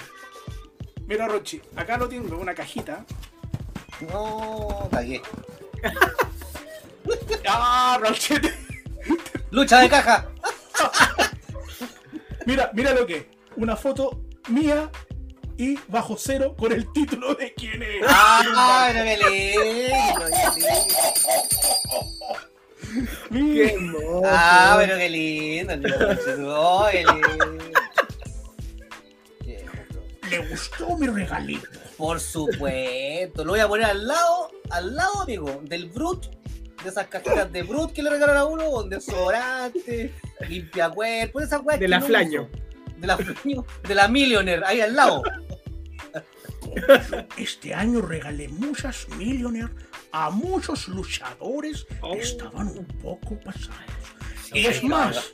Mira, Rochi, acá lo tengo, una cajita. No, cagué. <laughs> ¡Ah, Rochi! Lucha de caja. <laughs> Mira, mira lo que. Una foto mía y bajo cero con el título de quién es. Ah, pero qué lindo, qué Mira. hermoso. Ah, pero qué lindo. Oh, qué lindo. ¿Le gustó mi regalito? Por supuesto, lo voy a poner al lado, al lado, amigo, del Brut, de esas cajitas de Brut que le regalan a uno, con desodorante, limpia cuerpo, esas weas De la no Flaño. De la Flaño, de la Millionaire, ahí al lado. <laughs> Este año regalé muchas Millionaire a muchos luchadores Oh. que estaban un poco pasados. Sí, Y es más,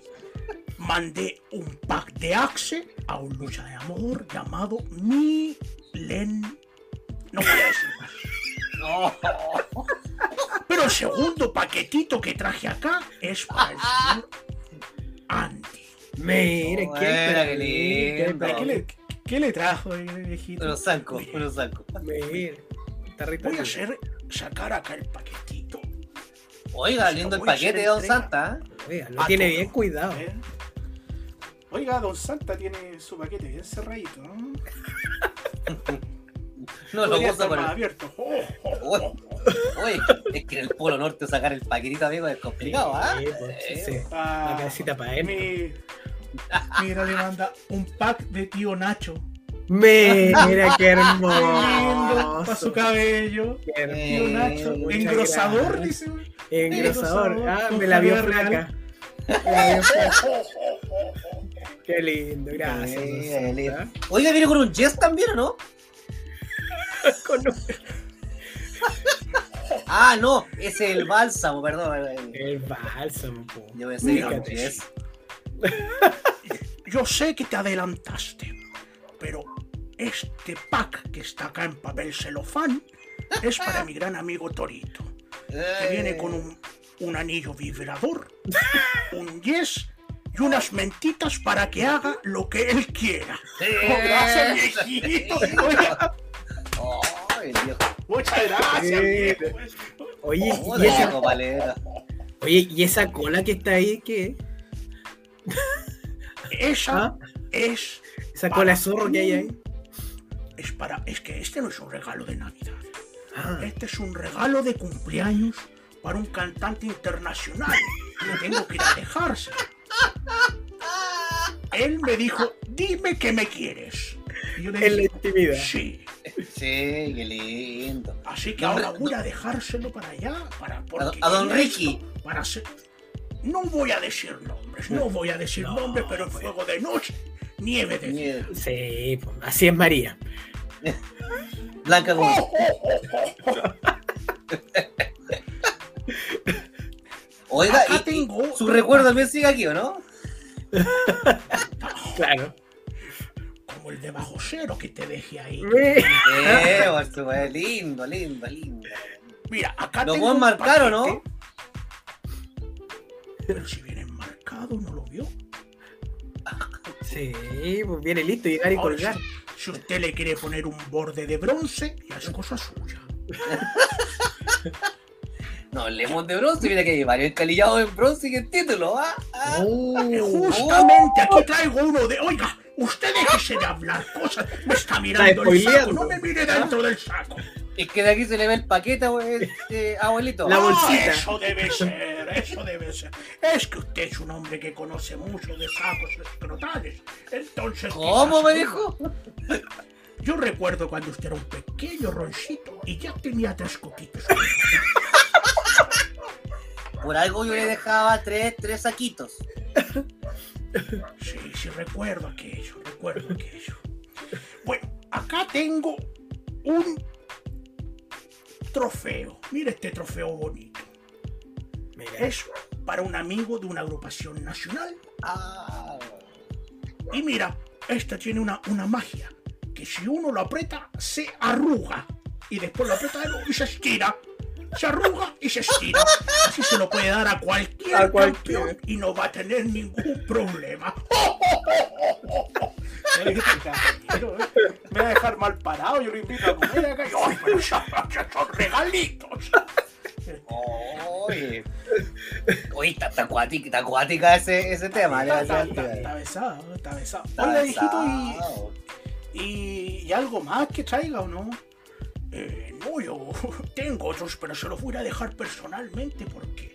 mandé un pack de Axe a un lucha de amor llamado Milen. No voy a decir más. No. Pero el segundo paquetito que traje acá es para el señor Andy. Mira, Oh, qué qué lindo. ¿Qué le, qué le trajo, eh, viejito? Me lo saco, me lo saco. Mira, está rico. Voy a hacer sacar acá el paquetito. Oiga, lindo el paquete de Don. Santa. ¿eh? Oiga, lo A tiene todo. bien cuidado. ¿eh? Oiga, Don Santa tiene su paquete bien cerradito. ¿no? No lo más el. abierto. Oh, oh, oh. oye, es que en el Polo Norte sacar el paquetito, amigo, es complicado, ¿ah? Sí, pues, sí, sí. Ah, La cabecita para él. mi- <laughs> Mira, le manda un pack de tío Nacho. Mira, qué Lindo, para hermoso. su cabello. Qué Eh, Tío Nacho. muchas Engrosador, gracias. dice. Engrosador. Engrosador, Ah, me la vio flaca. Me la vio flaca. <laughs> Qué lindo, gracias. Santa. lindo. Oiga, viene con un Jess también, ¿o no? <laughs> Con un- Ah, no, ese es el bálsamo, perdón. El bálsamo, po. Yo era un Fíjate. Jess. Yo sé que te adelantaste, pero este pack que está acá en papel celofán es para mi gran amigo Torito. que viene con un, un anillo vibrador, un yes y unas mentitas para que haga lo que él quiera. Oh, <laughs> gracias, viejito. <laughs> Viejo. muchas gracias, Sí. viejo. Oye, Hola, y paleta. Oye, ¿y esa cola que está ahí qué? Esa ¿Ah? es. Esa cola de zorro que hay ahí. Es para. Es que este no es un regalo de Navidad. Ah, Este es un regalo de cumpleaños para un cantante internacional. Le tengo que ir a dejarse. Él me dijo, dime que me quieres. Y yo le en la intimidad. sí. Sí, qué lindo. Así que ahora no. voy a dejárselo para allá, para porque a don esto, Ricky. para hacer. No voy a decir nombres, no voy a decir No, nombres, pero pues. fuego de noche, nieve de. Mierda. Sí, pues, así es María. Blanca Gómez. <laughs> Oiga, Acá y, y tengo- su recuerdo también sigue aquí, ¿o no? <laughs> Claro. Como el de bajo cero que te dejé ahí. <laughs> Eh, por supuesto, lindo, lindo, lindo. Mira, acá ¿Lo tengo pueden un marcar o no? Pero si viene enmarcado, no lo vio. Sí, pues viene listo llegar y Ahora, colgar. si, si usted le quiere poner un borde de bronce, ya es cosa suya. <laughs> No hablemos de bronce, mira que hay varios encalillados en bronce y en título, ¿ah? ¿Ah? Oh, Justamente aquí traigo uno de. Oiga, usted déjese de hablar cosas. Me está mirando el saco. No me mire dentro del saco. Es que de aquí se le ve el paquete, este, abuelito. La Ah, bolsita. eso debe ser, eso debe ser. Es que usted es un hombre que conoce mucho de sacos escrotales. Entonces. ¿Cómo me dijo? <laughs> Yo recuerdo cuando usted era un pequeño roncito y ya tenía tres coquitos. <laughs> Por algo yo le dejaba tres, tres saquitos. Sí, sí, recuerdo aquello, recuerdo aquello. Bueno, acá tengo un trofeo. Mira este trofeo bonito. Mira. Es para un amigo de una agrupación nacional. Ah, Y mira, esta tiene una, una magia. Que si uno lo aprieta, se arruga. Y después lo aprieta de nuevo y se estira. Se arruga y se estira. Así se lo puede dar a cualquier, A cualquier. campeón y no va a tener ningún problema. Me va a dejar mal parado, yo lo invito a comer acá. y, ¡Ay, pero esos son regalitos! Oye. Oye, está, está acuática, está acuática ese, ese tema. a Está, está- besado, está besado. Está Oiga, viejito, y. ¿Y, y algo más que traiga o no? Eh, no, yo <laughs> tengo otros, pero se los voy a dejar personalmente porque,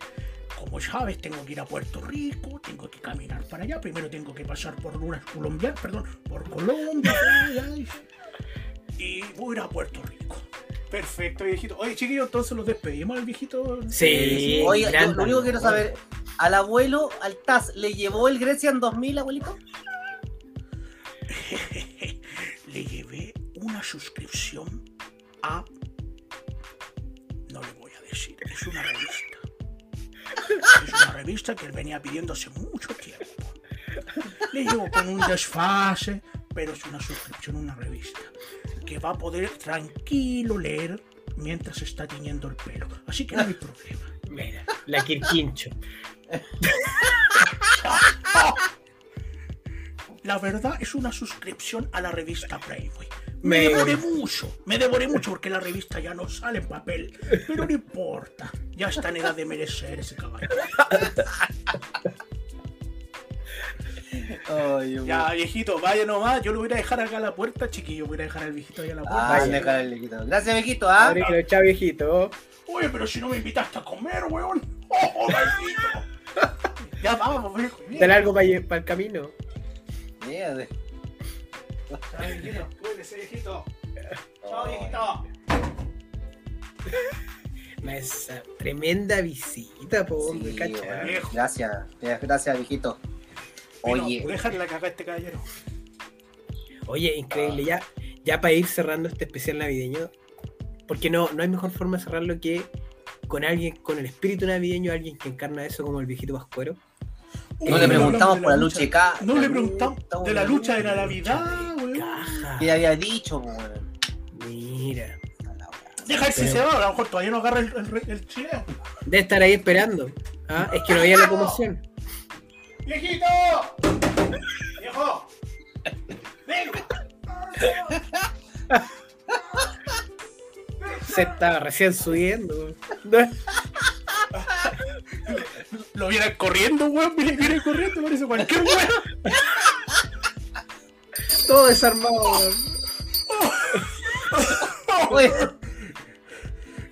como sabes, tengo que ir a Puerto Rico, tengo que caminar para allá. Primero tengo que pasar por Lunas Colombia, perdón, por Colombia. y voy a ir a Puerto Rico. Perfecto, viejito. Oye, chiquillo, entonces los despedimos al viejito. Sí. Oye, gran lo único que quiero saber, ¿al abuelo, al TAS, le llevó el Grecian 2000, abuelito? <laughs> Le llevé una suscripción a. No le voy a decir, es una revista. Es una revista que él venía pidiendo hace mucho tiempo. Le llevo con un desfase, pero es una suscripción a una revista que va a poder tranquilo leer mientras está tiñendo el pelo. Así que no hay problema. Mira, la Kirquincho. La verdad es una suscripción a la revista Playboy. Me Me- devoré mucho, me devoré mucho porque la revista ya no sale en papel. Pero no importa, ya está en edad de merecer ese caballo. Ay, Ya, viejito, vaya nomás. Yo lo voy a dejar acá a la puerta, chiquillo. Voy a dejar al viejito ahí a la puerta. Ah, Vaya. dejar el viejito. Gracias, viejito, ¿ah? Abrilo, chao viejito. Oye, pero si no me invitaste a comer, weón. ¡Oh, maldito! <laughs> Ya vamos, viejo. Dale algo para el camino. Mierda. Ya, viejito, cuídese, viejito. Chao, Oh. viejito. Esa tremenda visita, po, Sí, bueno, Viejo. Gracias, gracias, viejito. Oye, dejarle la caga a este caballero. Oye, increíble, ya, ya para ir cerrando este especial navideño, porque no, no hay mejor forma de cerrarlo que con alguien, con el espíritu navideño, alguien que encarna eso como el viejito Pascuero. no le no preguntamos por la lucha de K. No le preguntamos de la lucha de la Navidad, weón. Caja. ¿Qué había dicho, weón? Mira. Deja si se va, a lo mejor todavía no agarra el, el, el chileno. Debe estar ahí esperando. Ah, Es que no había locomoción. ¡Viejito! ¡Viejo! ¡Venga! Se estaba recién subiendo. No, Lo vieran corriendo, weón. Viene, viene corriendo, parece cualquier weón. Todo desarmado, weón. Oye,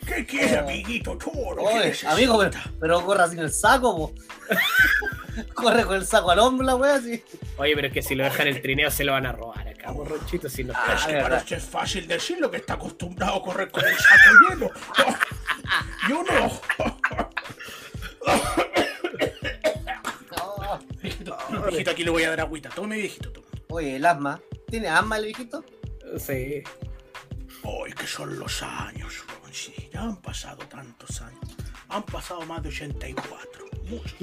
¿Qué quiere, amiguito toro? ¿Qué oye, necesita? amigo, pero, pero corra sin el saco, po. <laughs> Corre con el saco al hombro, la wea, así. Oye, pero es que si lo dejan el trineo se lo van a robar acá, borronchito, si no Ah, Es que verdad. para usted es fácil decirlo que está acostumbrado a correr con el saco lleno. Yo no. <laughs> No. Viejito, aquí le voy a dar agüita. Tome, viejito. Oye, el asma. ¿Tiene asma el viejito? Sí. Ay, que son los años, weón. Sí, ya han pasado tantos años. Han pasado más de 84. Muchos.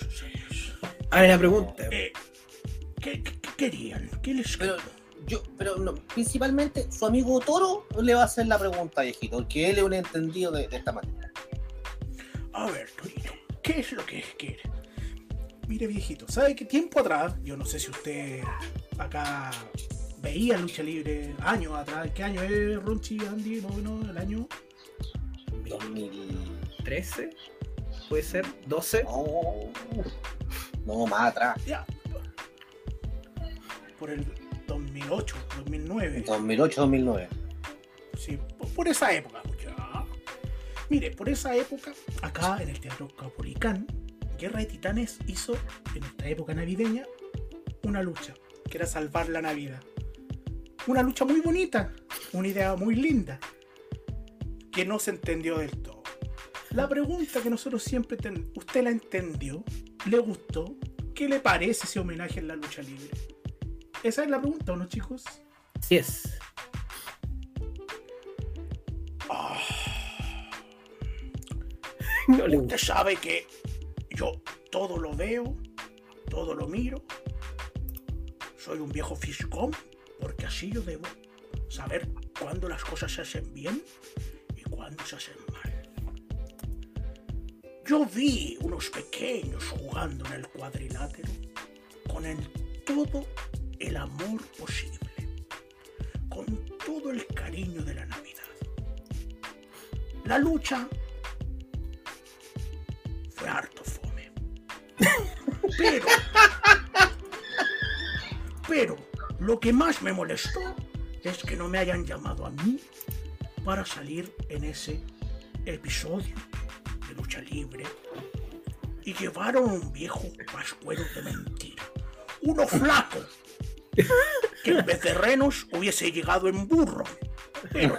Muchos años. A ver, la pregunta. Eh, ¿qué, qué- qué querían? ¿Qué les Pero yo, pero no, principalmente su amigo Toro le va a hacer la pregunta, viejito, porque él es un entendido de, de esta manera. A ver, Torito, ¿qué es lo que quiere? Mire, viejito, ¿sabe qué tiempo atrás? Yo no sé si usted acá veía lucha libre años atrás. ¿Qué año es, Ronchi, Andy? No, no, el año. 2000. ¿13? ¿Puede ser? ¿12? No, no, más atrás. Ya. Por el 2008, 2009. 2008-2009. Sí, por, por esa época. ya. Mire, por esa época, acá en el Teatro Capolicán, Guerra de Titanes hizo, en esta época navideña, una lucha, que era salvar la Navidad. Una lucha muy bonita, una idea muy linda, que no se entendió del todo. La pregunta que nosotros siempre ten- ¿usted la entendió? ¿Le gustó? ¿Qué le parece ese homenaje en la lucha libre? Esa es la pregunta, ¿o no, chicos? Así es. Ah. <laughs> No le Usted sabe que yo todo lo veo, todo lo miro. Soy un viejo fiscón, porque así yo debo saber cuándo las cosas se hacen bien y cuándo se hacen mal. Yo vi unos pequeños jugando en el cuadrilátero con todo el amor posible, con todo el cariño de la Navidad. La lucha fue harto fome. Pero, pero, lo que más me molestó es que no me hayan llamado a mí para salir en ese episodio de lucha libre y llevaron un viejo pascuero de mentira. Uno flaco que en vez de renos hubiese llegado en burro. Pero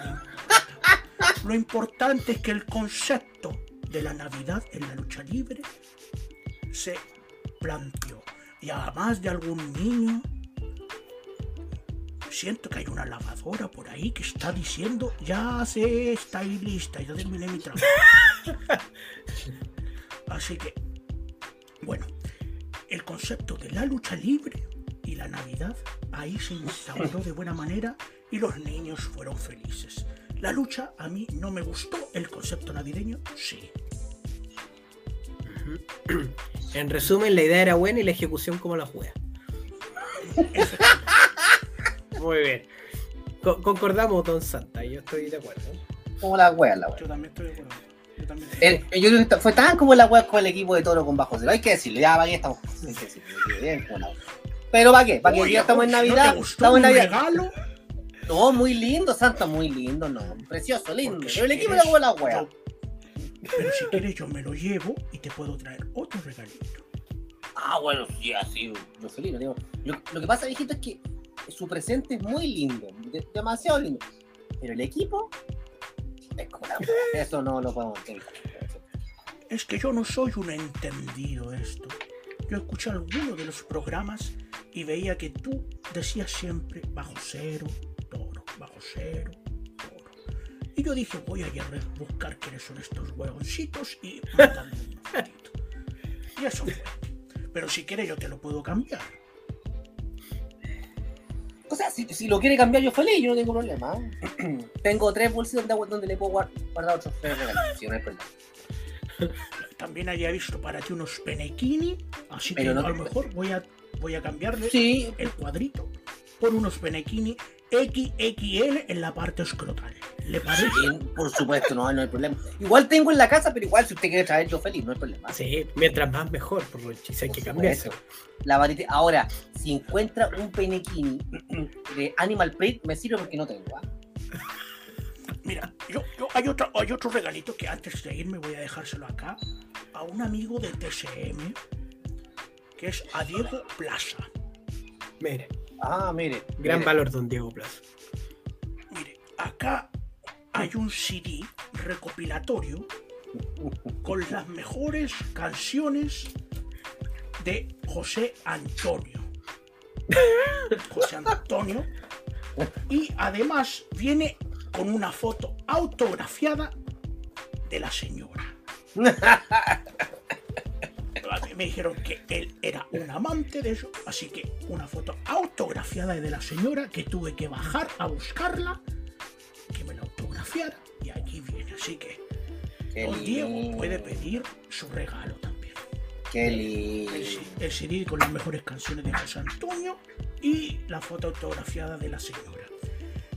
lo importante es que el concepto de la Navidad en la lucha libre se Y además de algún niño, siento que hay una lavadora por ahí que está diciendo, ya sé, está ahí lista, ya terminé mi trabajo. <laughs> Así que, bueno, el concepto de la lucha libre y la Navidad ahí se instauró de buena manera y los niños fueron felices. La lucha a mí no me gustó, el concepto navideño sí. <clears throat> En resumen, la idea era buena y la ejecución como la juega. <laughs> Muy bien. Co- concordamos, Don Santa, yo estoy de acuerdo. Como la wea, la wea. Yo también estoy de acuerdo. Yo también estoy de El- acuerdo. yo que esta- fue tan como la wea con el equipo de Toro con Bajo Cero. Hay que decirlo, ya para qué estamos. Hay que decirlo, bien, como la wea. Pero para qué, para qué ya estamos en ¿no Navidad. gustó estamos en Navidad. regalo? No, muy lindo, Santa, muy lindo, no. Precioso, lindo. Pero el equipo quieres, era como la wea. yo- Pero si quieres yo me lo llevo y te puedo traer otro regalito. Ah, bueno, sí, así, digo. Lo, lo que pasa, viejito, es que su presente es muy lindo, de- demasiado lindo. Pero el equipo es como la wea. Eso no lo podemos. Es que yo no soy un entendido de esto. Yo escuché algunos de los programas y veía que tú decías siempre bajo cero, toro, bajo cero. Y yo dije, voy a ir a buscar quiénes son estos huevoncitos y mandarle un fotito. Y eso fue. Pero si quieres yo te lo puedo cambiar. O sea, si, si lo quiere cambiar, yo feliz, yo no tengo problema. <clears throat> tengo tres bolsitos de agua donde le puedo guar- guardar otros tres regalos, si no hay problema. También había visto para ti unos penequini, así que Pero no a lo mejor voy a, voy a cambiarle Sí, el cuadrito por unos penequini XXL en la parte escrotal. ¿Le parece? Sí, por supuesto, no, no hay problema. Igual tengo en la casa, pero igual si usted quiere traer yo feliz, no hay problema. Sí, mientras más mejor, porque si hay que Por cambiar supuesto. La varita- Ahora, si encuentra un peinequini de Animal Print, me sirve porque no tengo. ¿ah? <laughs> Mira, yo, yo, hay, otro, hay otro regalito que antes de irme voy a dejárselo acá a un amigo de TCM, que es a Diego Plaza. Mire, Ah, mire. gran mire. valor, don Diego Plaza. Mire, acá hay un CD recopilatorio con las mejores canciones de José Antonio. José Antonio. Y además viene con una foto autografiada de la señora. <laughs> Me dijeron que él era un amante de eso, así que una foto autografiada de la señora que tuve que bajar a buscarla, que me la autografiara y allí viene. Así que Qué Don Diego puede pedir su regalo también. Qué El, lindo. C- el CD con las mejores canciones de José Antonio y la foto autografiada de la señora.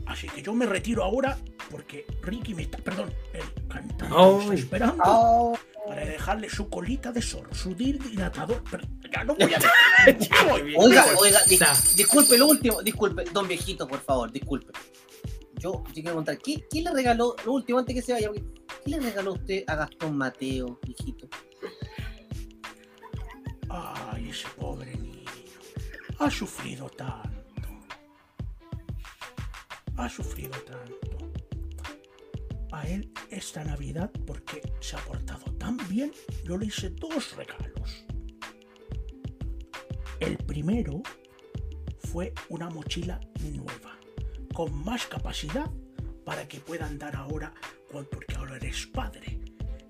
Así que yo me retiro ahora porque Ricky me está, perdón, el cantante me está Ay. esperando Oh, para dejarle su colita de zorro, su dilatador. Pero ya no voy a <laughs> Ya voy. Oiga, oiga, dis- Está. disculpe lo último, disculpe, don viejito, por favor, disculpe. Yo, yo quiero preguntar, ¿qué, ¿qué le regaló, lo último antes que se vaya, ¿qué le regaló usted a Gastón Mateo, viejito? Ay, ese pobre niño. Ha sufrido tanto. Ha sufrido tanto. A él esta Navidad, porque se ha portado tan bien, yo le hice dos regalos. El primero fue una mochila nueva, con más capacidad para que pueda andar ahora, porque ahora eres padre.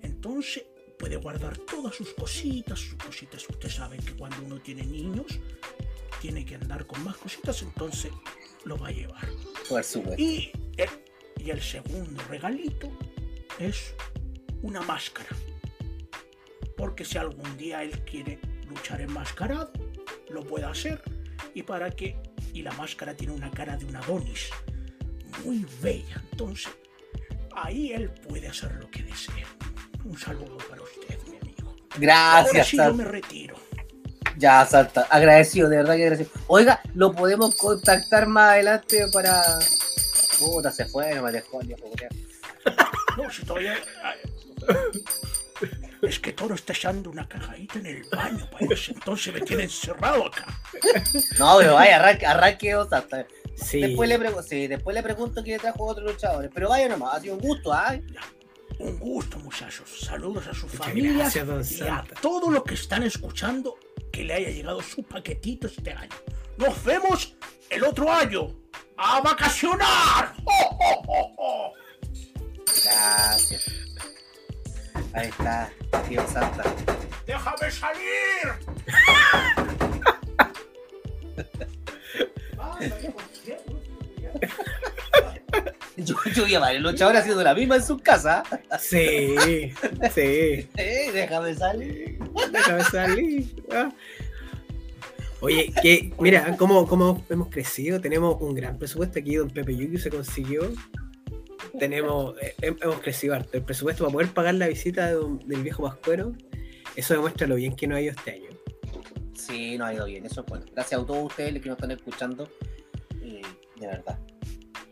Entonces puede guardar todas sus cositas, sus cositas. Usted sabe que cuando uno tiene niños, tiene que andar con más cositas, entonces lo va a llevar. Por supuesto. Y el, y el segundo regalito es una máscara. Porque si algún día él quiere luchar enmascarado, lo puede hacer. Y para que. Y la máscara tiene una cara de un Adonis. Muy bella. Entonces, ahí él puede hacer lo que desee. Un saludo para usted, mi amigo. Ahora Gracias, sí yo me retiro. Ya, Santa. Agradecido, de verdad que agradecido. Oiga, lo podemos contactar más adelante para. Puta, se fue, no me dejó el <laughs> viejo. No, si todavía. Es que Toro está echando una cajadita en el baño, parece. Entonces me tiene encerrado acá. No, pero vaya, arranque, arranque, Santa. Sí. Después le, pregunto, sí, después le pregunto quién le trajo otros luchadores. Pero vaya nomás, ha sido un gusto, ¿ah? Un gusto, muchachos. Saludos a su Muchas familia gracias, don y a todos los que están escuchando que le haya llegado su paquetito este año. Nos vemos el otro año. ¡A vacacionar! ¡Oh, oh, oh, oh! Gracias. Ahí está, tío Santa. ¡Déjame salir! Yo, yo vi a varios luchadores haciendo la misma en su casa. Sí, sí. <laughs> Eh, déjame salir. Déjame salir. Oye, que, mira, cómo, cómo hemos crecido. Tenemos un gran presupuesto. Aquí Don Pepe Yuki se consiguió. Tenemos, eh, hem- hemos crecido harto. El presupuesto para poder pagar la visita de del viejo Pascuero. Eso demuestra lo bien que nos ha ido este año. Sí, nos ha ido bien, eso es bueno. Gracias a todos ustedes que nos están escuchando. de verdad.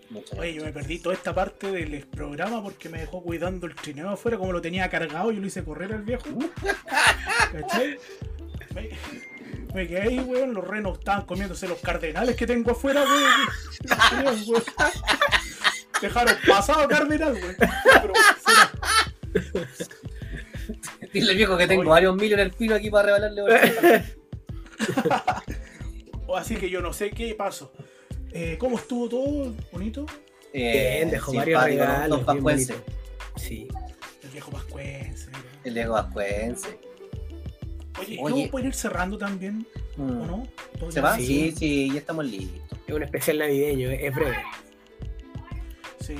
Muchas Oye, yo me gracias. perdí toda esta parte del programa porque me dejó cuidando el trineo afuera, como lo tenía cargado, yo lo hice correr al viejo. <laughs> ¿Cachai? Me, quedé ahí, weón, los renos estaban comiéndose los cardenales que tengo afuera, weón. Weón. Dejaron pasado cardenal, weón. Pero. Dile al viejo que tengo Oye. varios millones en el pino aquí para. O <laughs> Así que yo no sé qué pasó. Eh, ¿Cómo estuvo todo? ¿Bonito? Eh, Bien, dejó varios regalos. Bien Pascuense. Sí. El viejo pascuense. El Diego Vascuense. Oye, Oye. ¿yo puedo ir cerrando también? ¿O Mm. no? ¿Todo ¿Se va? Sí. Sí, sí, ya estamos listos. Es un especial navideño, es breve. Sí,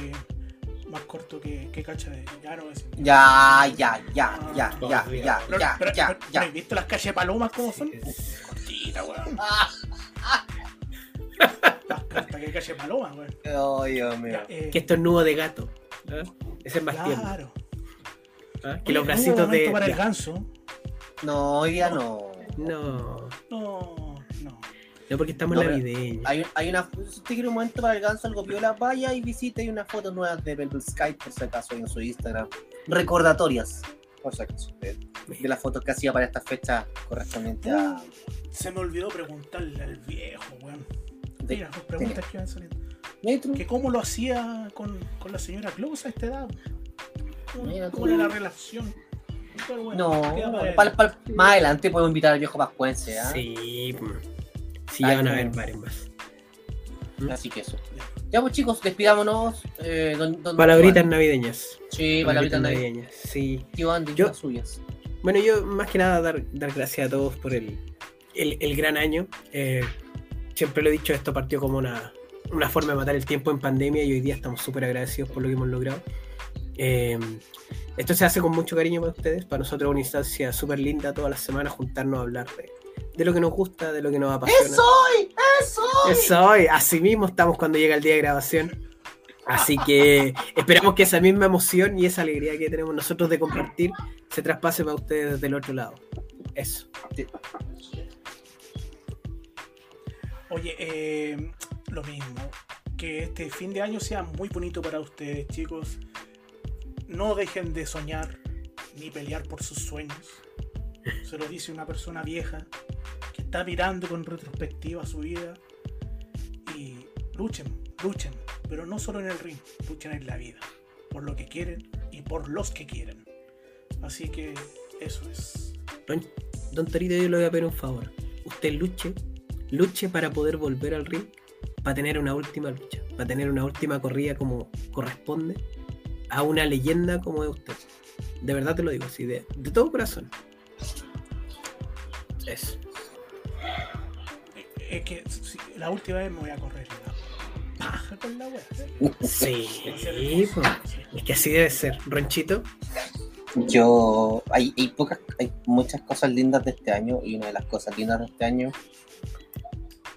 más corto que, que cacha de. Ya no es. Ya, ya, ya, ya, Oh, ya, ya, Pero, ya, pero- ya, pero- ya. ¿pero ¿Viste las calles de palomas cómo son? Es- Cortita, weón. Ah, <laughs> Las cartas que calle paloma, weón. Oh, Dios mío. Ya, eh, Que esto es nudo de gato. ¿ah? Ese es más tierno. Claro. ¿ah? Que Oye, los bracitos de. para el ganso. No, hoy día no. No, No, no. no porque estamos No, pero- navideños. Hay, hay una. Si usted quiere un momento para el ganso, algo piola, vaya y visite. Hay unas fotos nuevas de Velvet Sky, por si acaso, en su Instagram. Recordatorias, por si acaso, de, de las fotos que hacía para esta fecha correspondiente a. Se me olvidó preguntarle al viejo, weón. de- Mira, las preguntas que van saliendo. Metro. Que cómo lo hacía con, con la señora Claus a esta edad. ¿Cómo, Mira cómo tú. era la relación? Pero bueno, No, para más adelante podemos invitar al viejo Pascuense, ¿ah? Sí, mm. sí, ya van a haber varios más. Así que eso. Ya pues chicos, despidámonos. Eh, don, don- Palabritas navideñas. Sí, palabritas navideñas. navideñas. Sí. Tío Andy, Yo- las suyas. Bueno, yo más que nada dar, dar gracias a todos por el, el, el gran año. Eh, siempre lo he dicho, esto partió como una, una forma de matar el tiempo en pandemia y hoy día estamos súper agradecidos por lo que hemos logrado. Eh, esto se hace con mucho cariño para ustedes. Para nosotros es una instancia súper linda todas las semanas juntarnos a hablar de, de lo que nos gusta, de lo que nos apasiona. ¡Eso hoy! ¡Eso hoy! Eso hoy, así mismo estamos cuando llega el día de grabación. Así que esperamos que esa misma emoción y esa alegría que tenemos nosotros de compartir se traspase para ustedes desde el otro lado. Eso. Oye, eh, lo mismo. Que este fin de año sea muy bonito para ustedes, chicos. No dejen de soñar ni pelear por sus sueños. Se lo dice una persona vieja que está mirando con retrospectiva su vida. Y luchen, luchen. Pero no solo en el ring, luchen en la vida. Por lo que quieren y por los que quieren. Así que eso es. Don, don yo le voy a pedir un favor. Usted luche, luche para poder volver al ring, para tener una última lucha, para tener una última corrida como corresponde a una leyenda como es usted. De verdad te lo digo así, de, de todo corazón. Eso. Es que si- la última vez me voy a correr la paja con la wea. Sí, pues, es que así debe ser. Ronchito, Yo, hay, hay pocas, hay muchas cosas lindas de este año y una de las cosas lindas de este año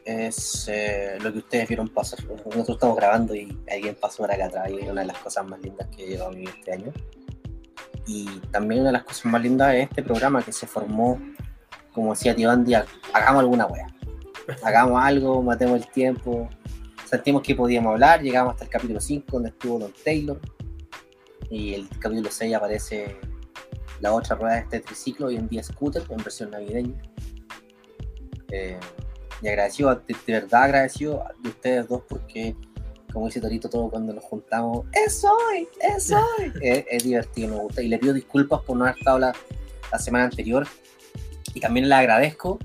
es eh, lo que ustedes vieron pasar. Nosotros estamos grabando y alguien pasó por acá atrás y es una de las cosas más lindas que he llegado a vivir este año. Y también una de las cosas más lindas es este programa que se formó, como decía Tío Andy, hagamos alguna wea. <laughs> Hagamos algo, matemos el tiempo. Sentimos que podíamos hablar, llegamos hasta el capítulo 5 donde estuvo Don Taylor. Y el capítulo 6 aparece la otra rueda de este triciclo, hoy en día Scooter, en versión navideña. Eh, y agradecido, de, de verdad agradecido de ustedes dos porque, como dice Torito, todo cuando nos juntamos, es hoy, es hoy. es, es divertido, me gusta. Y le pido disculpas por no haber estado la, la semana anterior. Y también le agradezco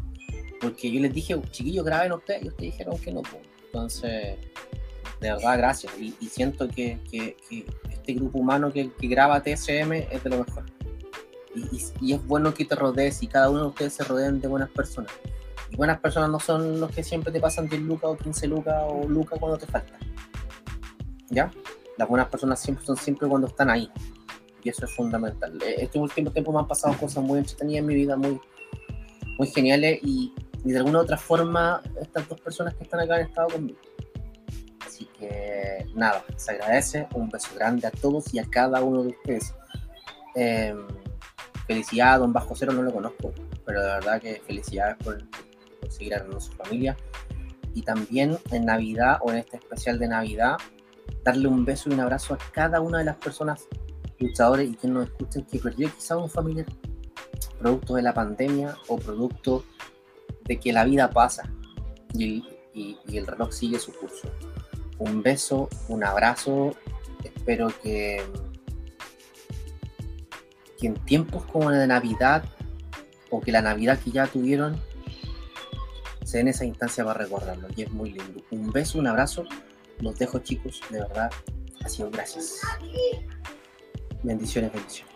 porque yo les dije, chiquillos, graben ustedes, y ustedes dijeron que no. pues. Entonces, de verdad, gracias. Y, y siento que, que- que este grupo humano que, que graba TSM es de lo mejor. Y, y- y es bueno que te rodees y cada uno de ustedes se rodeen de buenas personas. Buenas personas no son los que siempre te pasan 10 lucas o 15 lucas o lucas cuando te falta. ¿Ya? Las buenas personas siempre son siempre cuando están ahí. Y eso es fundamental. Eh, Este último tiempo me han pasado cosas muy entretenidas en mi vida, muy, muy geniales. Y, y de alguna u otra forma, estas dos personas que están acá han estado conmigo. Así que nada, se agradece. Un beso grande a todos y a cada uno de ustedes. Eh, felicidad Don Bajo Cero, no lo conozco, pero de verdad que felicidades por seguir armando su familia. Y también en Navidad o en este especial de Navidad, darle un beso y un abrazo a cada una de las personas luchadores y quien nos escuchen que perdió quizá un familiar producto de la pandemia o producto de que la vida pasa y y- y el reloj sigue su curso. Un beso, un abrazo, espero que, que en tiempos como el de Navidad o que la Navidad que ya tuvieron den esa instancia para recordarlo y es muy lindo. Un beso, un abrazo, los dejo chicos, de verdad, ha sido gracias. Bendiciones, bendiciones.